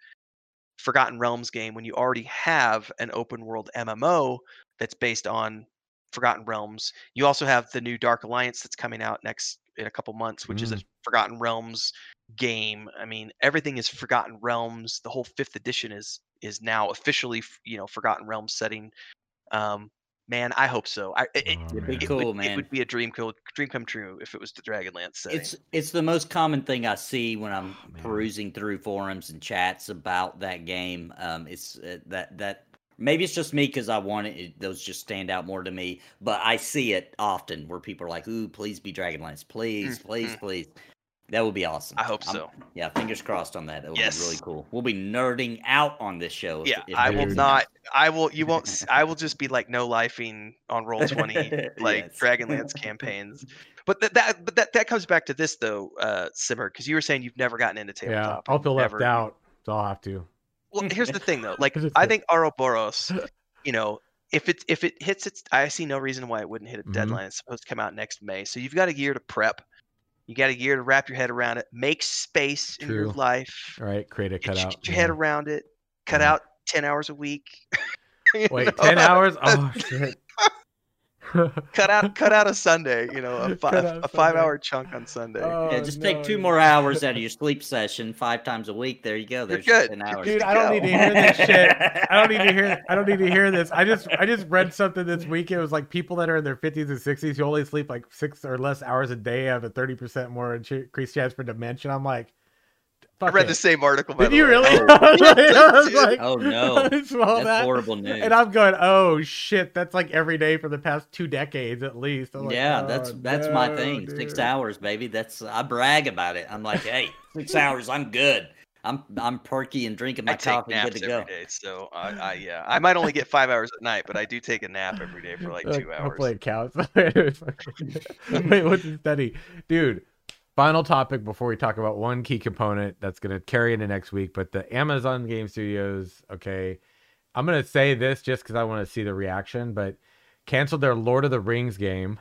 Forgotten Realms game when you already have an open world MMO that's based on Forgotten Realms? You also have the new Dark Alliance that's coming out next in a couple months, which is a Forgotten Realms game. I mean, everything is Forgotten Realms. The whole fifth edition is is now officially, you know, Forgotten Realms setting. Um, man, I hope so. I, it, it- Oh, It'd be it cool, would, man. It would be a dream co- dream come true if it was the Dragonlance setting. It's it's the most common thing I see when I'm Oh, perusing through forums and chats about that game. Um, it's uh, that that maybe it's just me because I want it, it. Those just stand out more to me. But I see it often where people are like, "Ooh, please be Dragonlance, please, Mm, please, please." That would be awesome. I hope I'm- so. yeah, fingers crossed on that. That would Yes. be really cool. We'll be nerding out on this show. Yeah, if I will is not. I will. You won't. I will just be like no lifing on roll twenty like Yes. Dragonlance campaigns. But that that but that that comes back to this though, uh, Simmer, because you were saying you've never gotten into tabletop. yeah, tabletop. I'll and feel left never- out, so I'll have to. Well, here's the thing though. Like I thing. think Auroboros, you know, if it if it hits its, I see no reason why it wouldn't hit a Mhm. deadline. It's supposed to come out next May, so you've got a year to prep. You got a year to wrap your head around it. Make space in your life. All right, create a cutout. get your head around it. Cut Yeah. out ten hours a week. Wait, know? ten hours? Oh shit. cut out cut out a Sunday. You know, a, fi- Cut a five hour chunk on Sunday. Oh, yeah, just no, take two dude. more hours out of your sleep session five times a week. There you go. You're good. ten hours. Dude, to I don't go. need to hear this shit. I don't need to hear. I don't need to hear this. I just, I just read something this week. It was like people that are in their fifties and sixties who only sleep like six or less hours a day have a thirty percent more increased chance for dementia. I'm like, I read it. the same article. By Did the you way. really? Oh. I was like, I was Dude. like- Oh, no. I saw That's that. horrible news. And I'm going, oh shit, that's like every day for the past two decades at least. I'm like, yeah, oh, that's that's my no, thing. Six hours, baby. That's I brag about it. I'm like, hey, six hours, I'm good. I'm I'm perky and drinking my I take coffee and naps good to every go. day, so I, I yeah, I might only get five hours at night, but I do take a nap every day for like two hours. Hopefully it counts. Wait, what's the study? Dude, final topic before we talk about one key component that's going to carry into next week. But the Amazon Game Studios, okay, I'm going to say this just because I want to see the reaction, but canceled their Lord of the Rings game.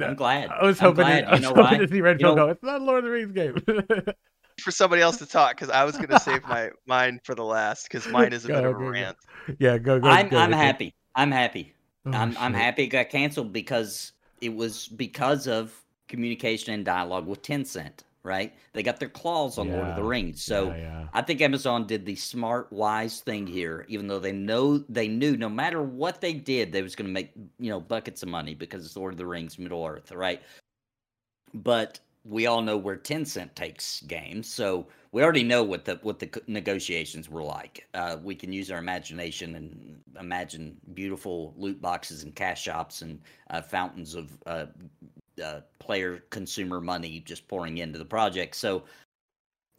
I'm glad. I was hoping, glad. to, I was you know hoping why? to see Red You know- Pill go, it's not Lord of the Rings game. For somebody else to talk, because I was gonna save my mine for the last, because mine is a Go, bit of a go, go. rant. yeah, go, go. I'm go, I'm Ricky. happy. I'm happy. Oh, I'm I'm happy it got canceled because it was because of communication and dialogue with Tencent, right? They got their claws on Lord of the Rings. So yeah, yeah. I think Amazon did the smart, wise thing here, even though they know they knew no matter what they did, they was going to make you know buckets of money because it's Lord of the Rings, Middle Earth, right? But we all know where Tencent takes games, so we already know what the what the negotiations were like. Uh, we can use our imagination and imagine beautiful loot boxes and cash shops and uh, fountains of uh, uh, player consumer money just pouring into the project. So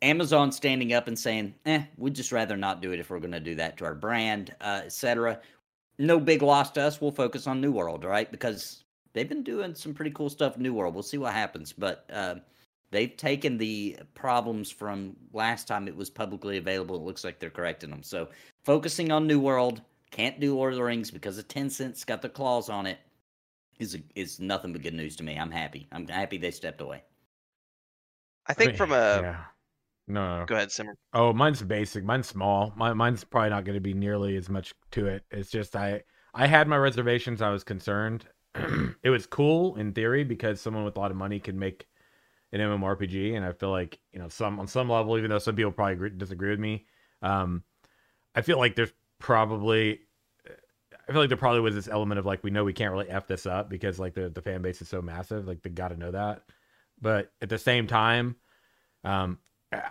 Amazon standing up and saying, "Eh, we'd just rather not do it if we're going to do that to our brand, uh, etc." No big loss to us. We'll focus on New World, right? Because they've been doing some pretty cool stuff in New World. We'll see what happens, but uh, they've taken the problems from last time it was publicly available. It looks like they're correcting them. So focusing on New World, can't do Lord of the Rings because of Tencent's got the claws on it. Is is nothing but good news to me. I'm happy. I'm happy they stepped away. I think mean, from a yeah. No, no. go ahead, Simurgh. Oh, mine's basic. Mine's small. My, mine's probably not going to be nearly as much to it. It's just I I had my reservations. I was concerned. it was cool in theory because someone with a lot of money can make an MMORPG, and I feel like you know some on some level, even though some people probably agree, disagree with me, um, I feel like there's probably I feel like there probably was this element of like we know we can't really f this up because like the the fan base is so massive, like they got to know that. But at the same time, um,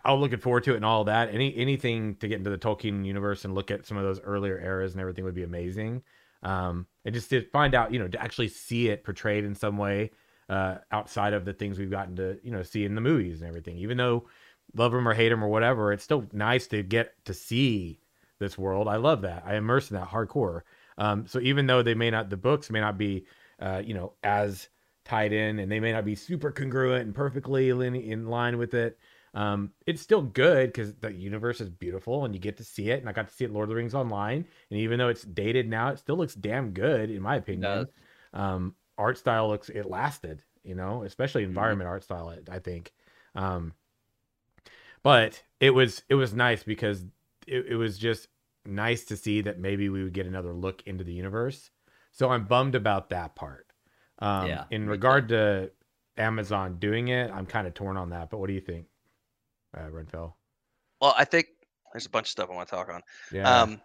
I'm looking forward to it and all that. Any anything to get into the Tolkien universe and look at some of those earlier eras and everything would be amazing. Um, and just to find out, you know, to actually see it portrayed in some way uh, outside of the things we've gotten to, you know, see in the movies and everything. Even though love them or hate them or whatever, it's still nice to get to see this world. I love that. I immerse in that hardcore. Um, so even though they may not, the books may not be, uh, you know, as tied in and they may not be super congruent and perfectly in, in line with it um, it's still good because the universe is beautiful and you get to see it. And I got to see it Lord of the Rings online, and even though it's dated now, it still looks damn good in my opinion. Um, art style looks it lasted, you know, especially Mhm. environment art style. I- I think, um, but it was it was nice because it, it was just nice to see that maybe we would get another look into the universe. So I'm bummed about that part. Um, Yeah, in me too. regard to Amazon doing it, I'm kind of torn on that. But what do you think, uh, Renfail? Well, I think there's a bunch of stuff I want to talk on. Yeah. Um,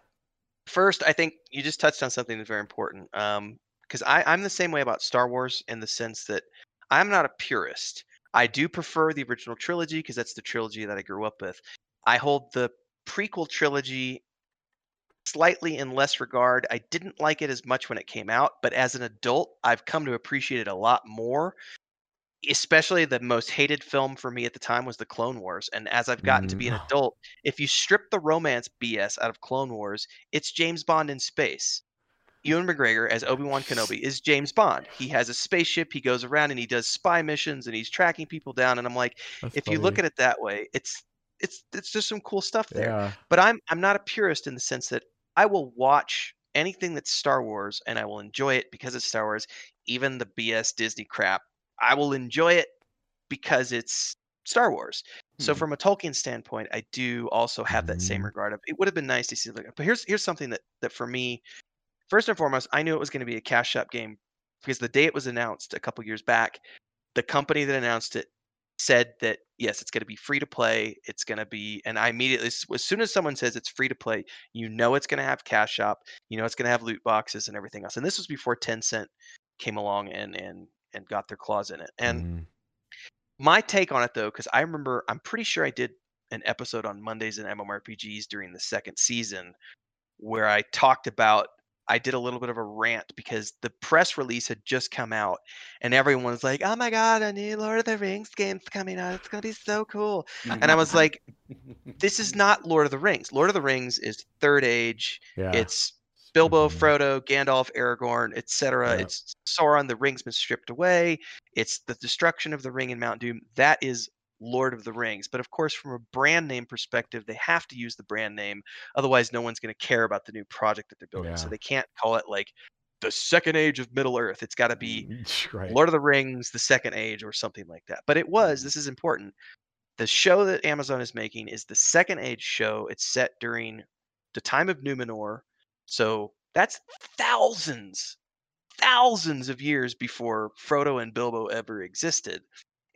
first, I think you just touched on something that's very important. Um, because I I'm the same way about Star Wars in the sense that I'm not a purist. I do prefer the original trilogy because that's the trilogy that I grew up with. I hold the prequel trilogy slightly in less regard. I didn't like it as much when it came out, but as an adult, I've come to appreciate it a lot more. Especially the most hated film for me at the time was the Clone Wars. And as I've gotten to Mm. be an adult, if you strip the romance BS out of Clone Wars, it's James Bond in space. Ewan McGregor as Obi Wan Kenobi is James Bond. He has a spaceship. He goes around and he does spy missions and he's tracking people down. And I'm like, That's if you look at it that way, it's it's it's just some cool stuff there. yeah, But I'm I'm not a purist in the sense that I will watch anything that's Star Wars and I will enjoy it because it's Star Wars, even the BS Disney crap. I will enjoy it because it's Star Wars. So Mhm. from a Tolkien standpoint, I do also have that same Mhm. regard of it would have been nice to see like but here's here's something that that for me first and foremost, I knew it was going to be a cash shop game because the day it was announced a couple years back, the company that announced it said that yes, it's going to be free to play. It's going to be, and I immediately, as soon as someone says it's free to play, you know it's going to have cash shop, you know it's going to have loot boxes and everything else. And this was before Tencent came along and and and got their claws in it. And Mhm. my take on it though, because I remember, I'm pretty sure I did an episode on Mondays and MMORPGs during the second season where I talked about I did a little bit of a rant because the press release had just come out and everyone was like, "Oh my god, a new Lord of the Rings game's coming out. It's going to be so cool." And I was like, "This is not Lord of the Rings. Lord of the Rings is Third Age. Yeah. It's Bilbo, Mhm. Frodo, Gandalf, Aragorn, etc. Yeah. It's Sauron. The ring's been stripped away. It's the destruction of the ring in Mount Doom. That is Lord of the Rings. But of course, from a brand name perspective, they have to use the brand name. Otherwise, no one's going to care about the new project that they're building. So they can't call it like the Second Age of Middle Earth. It's got to be right. Lord of the Rings, the Second Age, or something like that. But it was. Mhm. This is important. The show that Amazon is making is the Second Age show. It's set during the time of Numenor. So that's thousands, thousands of years before Frodo and Bilbo ever existed.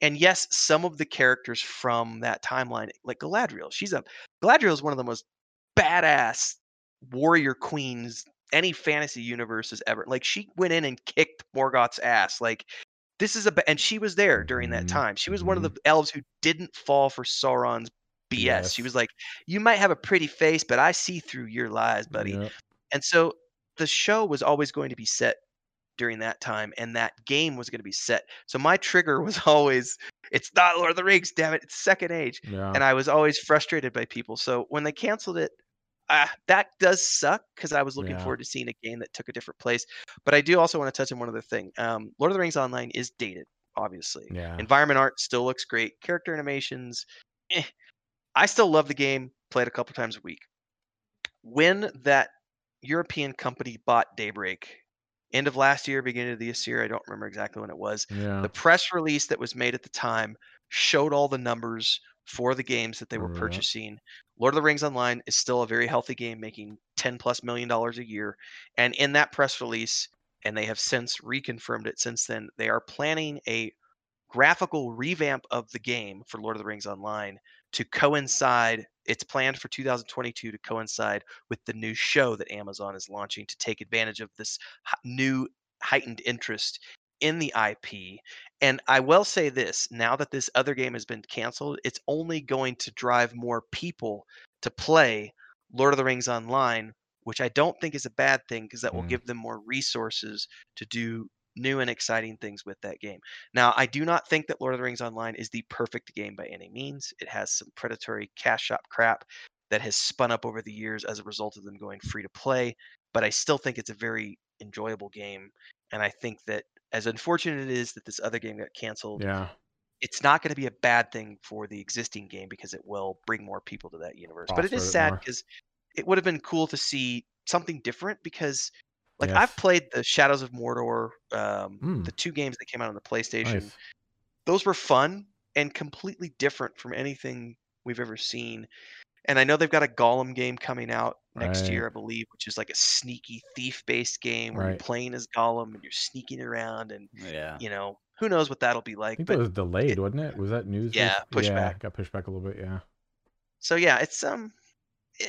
And yes, some of the characters from that timeline, like Galadriel, she's a Galadriel is one of the most badass warrior queens any fantasy universe has ever. Like she went in and kicked Morgoth's ass. Like this is a and she was there during that Mhm, time. She was one of the elves who didn't fall for Sauron's BS. She was like, "You might have a pretty face, but I see through your lies, buddy." Yep. And so the show was always going to be set during that time, and that game was going to be set. So my trigger was always, "It's not Lord of the Rings, damn it! It's Second Age." Yeah. and I was always frustrated by people. So when they canceled it, uh, that does suck because I was looking Yeah. forward to seeing a game that took a different place. But I do also want to touch on one other thing. Um, Lord of the Rings Online is dated, obviously. yeah. Environment art still looks great. Character animations, eh. I still love the game. Played a couple times a week. When that European company bought Daybreak, end of last year, beginning of this year, I don't remember exactly when it was. yeah. The press release that was made at the time showed all the numbers for the games that they were purchasing. Lord of the Rings Online is still a very healthy game, making 10 plus million dollars a year. And in that press release, and they have since reconfirmed it since then, they are planning a graphical revamp of the game for Lord of the Rings Online to coincide. It's planned for 2022 to coincide with the new show that Amazon is launching to take advantage of this new heightened interest in the IP. And I will say this now that this other game has been canceled, it's only going to drive more people to play Lord of the Rings Online, which I don't think is a bad thing because that will Mm. give them more resources to do new and exciting things with that game. Now, I do not think that Lord of the Rings Online is the perfect game by any means. It has some predatory cash shop crap that has spun up over the years as a result of them going free to play, but I still think it's a very enjoyable game. And I think that as unfortunate it is that this other game got canceled, Yeah. it's not going to be a bad thing for the existing game because it will bring more people to that universe. But it is sad because it would have been cool to see something different because like Yes. I've played the Shadows of Mordor, um, Mm. the two games that came out on the PlayStation. Nice. Those were fun and completely different from anything we've ever seen. And I know they've got a Gollum game coming out next Right. year, I believe, which is like a sneaky thief-based game where Right. you're playing as Gollum and you're sneaking around, and Yeah. you know who knows what that'll be like. I think But that was delayed, wasn't it? Was that news? Yeah, pushed yeah, back. Got pushed back a little bit. Yeah. so yeah, it's um, eh,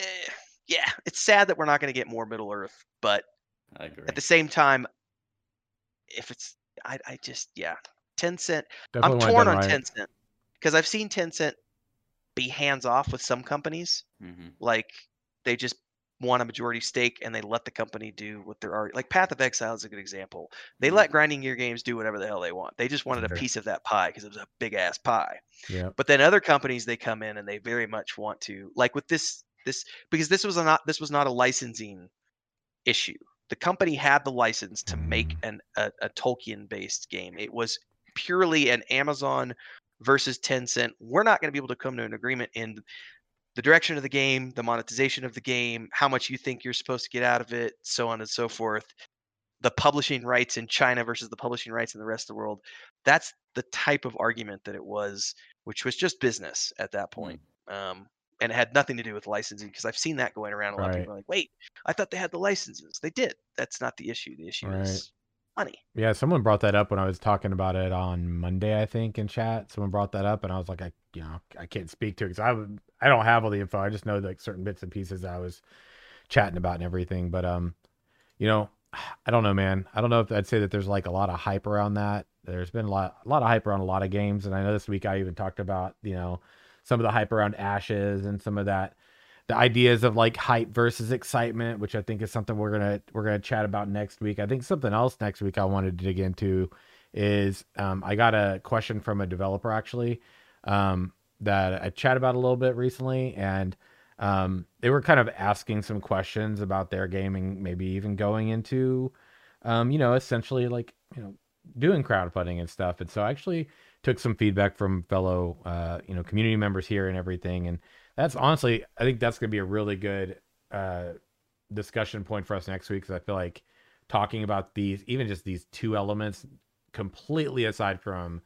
yeah, it's sad that we're not going to get more Middle Earth, but I agree. at the same time, if it's, I, I just yeah, Tencent. Definitely I'm torn on right. Tencent because I've seen Tencent be hands off with some companies. hmm Like they just want a majority stake and they let the company do what they're already like. Path of Exile is a good example. They Mhm. let Grinding Gear Games do whatever the hell they want. They just wanted a piece of that pie because it was a big ass pie. Yeah. But then other companies they come in and they very much want to like with this this because this was a not this was not a licensing issue. The company had the license to make Mm. an a, a Tolkien based game. It was purely an Amazon versus Tencent. We're not going to be able to come to an agreement in the direction of the game, the monetization of the game, how much you think you're supposed to get out of it, so on and so forth. The publishing rights in China versus the publishing rights in the rest of the world. That's the type of argument that it was, which was just business at that point. Um, and it had nothing to do with licensing because I've seen that going around. A lot of people are like, wait, I thought they had the licenses. They did. That's not the issue. The issue Right. is money. Yeah, someone brought that up when I was talking about it on Monday, I think, in chat. Someone brought that up, and I was like, I, you know, I can't speak to it because I, would- I don't have all the info. I just know like certain bits and pieces I was chatting about and everything. But um, you know, I don't know, man. I don't know if I'd say that there's like a lot of hype around that. There's been a lot, a lot of hype around a lot of games, and I know this week I even talked about, you know, some of the hype around Ashes and some of that the ideas of like hype versus excitement, which I think is something we're gonna we're gonna chat about next week. I think something else next week I wanted to dig into is um, I got a question from a developer actually um, that I chat about a little bit recently, and um, they were kind of asking some questions about their gaming, maybe even going into, um, you know, essentially like you know doing crowdfunding and stuff. And so actually took some feedback from fellow uh, you know community members here and everything, and that's honestly I think that's gonna be a really good uh, discussion point for us next week because I feel like talking about these even just these two elements completely aside from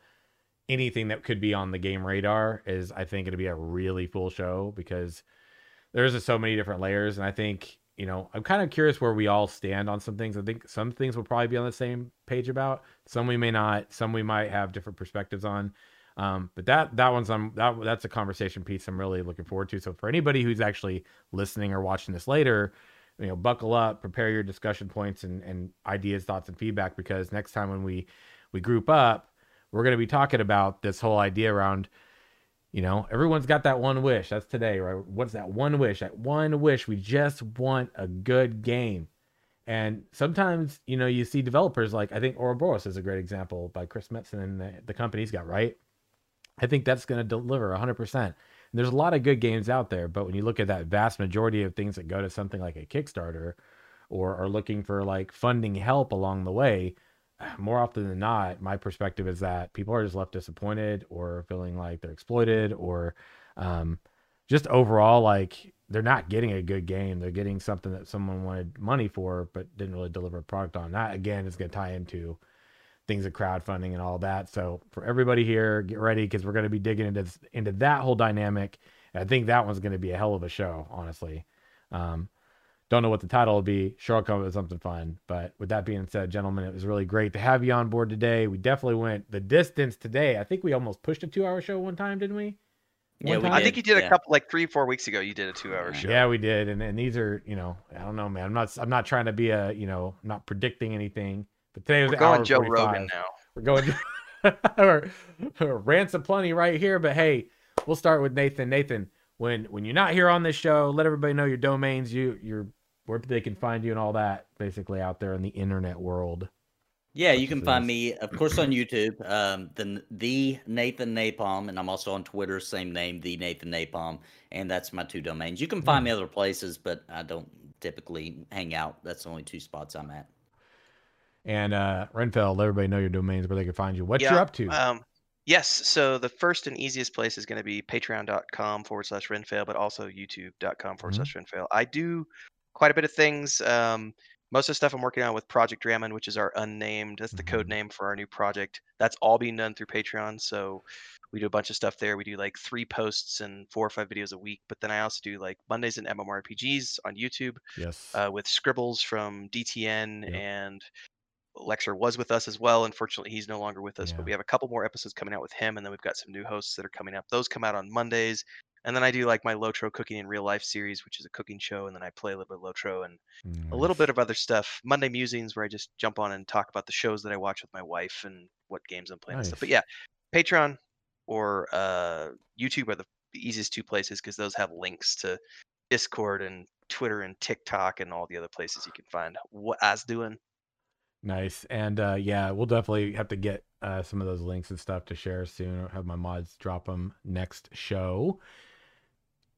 anything that could be on the game radar is I think it'll be a really full show because there's just so many different layers and I think you know I'm kind of curious where we all stand on some things. I think some things we'll probably be on the same page about. Some we may not. Some we might have different perspectives on. Um, but that that one's I'm that that's a conversation piece I'm really looking forward to. So for anybody who's actually listening or watching this later, you know, buckle up, prepare your discussion points and and ideas, thoughts, and feedback because next time when we we group up, we're going to be talking about this whole idea around, you know, everyone's got that one wish. That's today, right? What's that one wish? That one wish. We just want a good game. And sometimes, you know, you see developers like I think Auroboros is a great example by Chris Metzen and the, the company he's got, right? I think that's going to deliver 100%. And there's a lot of good games out there, but when you look at that vast majority of things that go to something like a Kickstarter or are looking for like funding help along the way, more often than not, my perspective is that people are just left disappointed or feeling like they're exploited or um, just overall like they're not getting a good game. They're getting something that someone wanted money for but didn't really deliver a product on. That again is going to tie into things of crowdfunding and all that. So for everybody here, get ready because we're going to be digging into into that whole dynamic. And I think that one's going to be a hell of a show, honestly. Um, don't know what the title will be. Sure, I'll come up with something fun. But with that being said, gentlemen, it was really great to have you on board today. We definitely went the distance today. I think we almost pushed a two-hour show one time, didn't we? Yeah, One we time? I think you did yeah. a couple like three, four weeks ago. You did a two-hour show. Yeah, we did, and and these are you know I don't know, man. I'm not I'm not trying to be a you know not predicting anything. But today was We're an hour going Joe 45. Rogan now. We're going or, or rants aplenty right here. But hey, we'll start with Nathan. Nathan, when when you're not here on this show, let everybody know your domains, you your where they can find you and all that, basically out there in the internet world. Yeah, you can find me, of course, on YouTube. Um, the the Nathan Napalm, and I'm also on Twitter, same name, the Nathan Napalm, and that's my two domains. You can find me other places, but I don't typically hang out. That's the only two spots I'm at. And uh Renfail, let everybody know your domains where they can find you. What Yeah, you're up to. Um, yes. So the first and easiest place is going to be patreon.com forward slash renfail, but also youtube.com forward Mhm. slash renfail. I do quite a bit of things. Um, most of the stuff I'm working on with Project Drammond, which is our unnamed, that's the code Mhm. name for our new project. That's all being done through Patreon. So we do a bunch of stuff there. We do like three posts and four or five videos a week. But then I also do like Mondays and MMORPGs on YouTube yes. uh, with Scribbles from DTN Yep. and Lexer was with us as well. Unfortunately, he's no longer with us, Yeah. but we have a couple more episodes coming out with him, and then we've got some new hosts that are coming up. Those come out on Mondays, and then I do like my Lotro Cooking in Real Life series, which is a cooking show, and then I play a little bit of Lotro and a little bit of other stuff. Monday Musings, where I just jump on and talk about the shows that I watch with my wife and what games I'm playing and stuff. But yeah, Patreon or uh, YouTube are the easiest two places because those have links to Discord and Twitter and TikTok and all the other places you can find what As doing. Nice. And uh, yeah, we'll definitely have to get uh, some of those links and stuff to share soon. I'll have my mods drop them next show.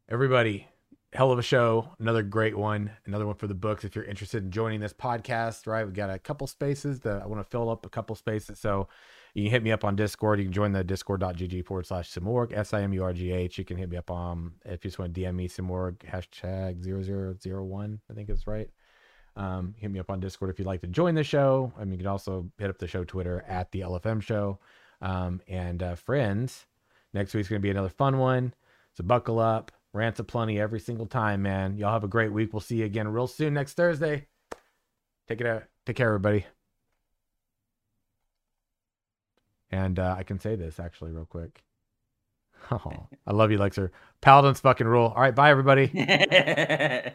Everybody, hell of a show. Another great one. Another one for the books. If you're interested in joining this podcast, right? We've got a couple spaces that I want to fill up a couple spaces. So you can hit me up on Discord. You can join the discord.gg forward slash Simurgh, S I M U R G H. You can hit me up on, if you just want to DM me, Simurgh, hashtag 0001, I think it's right. Um, hit me up on Discord if you'd like to join the show. I mean, you can also hit up the show Twitter at the LFM show. Um, and uh, friends, next week's going to be another fun one. So buckle up, rants aplenty every single time, man. Y'all have a great week. We'll see you again real soon next Thursday. Take it out. Take care, everybody. And uh, I can say this actually real quick. Oh, I love you, Lexer. Paladins fucking rule. All right, bye, everybody.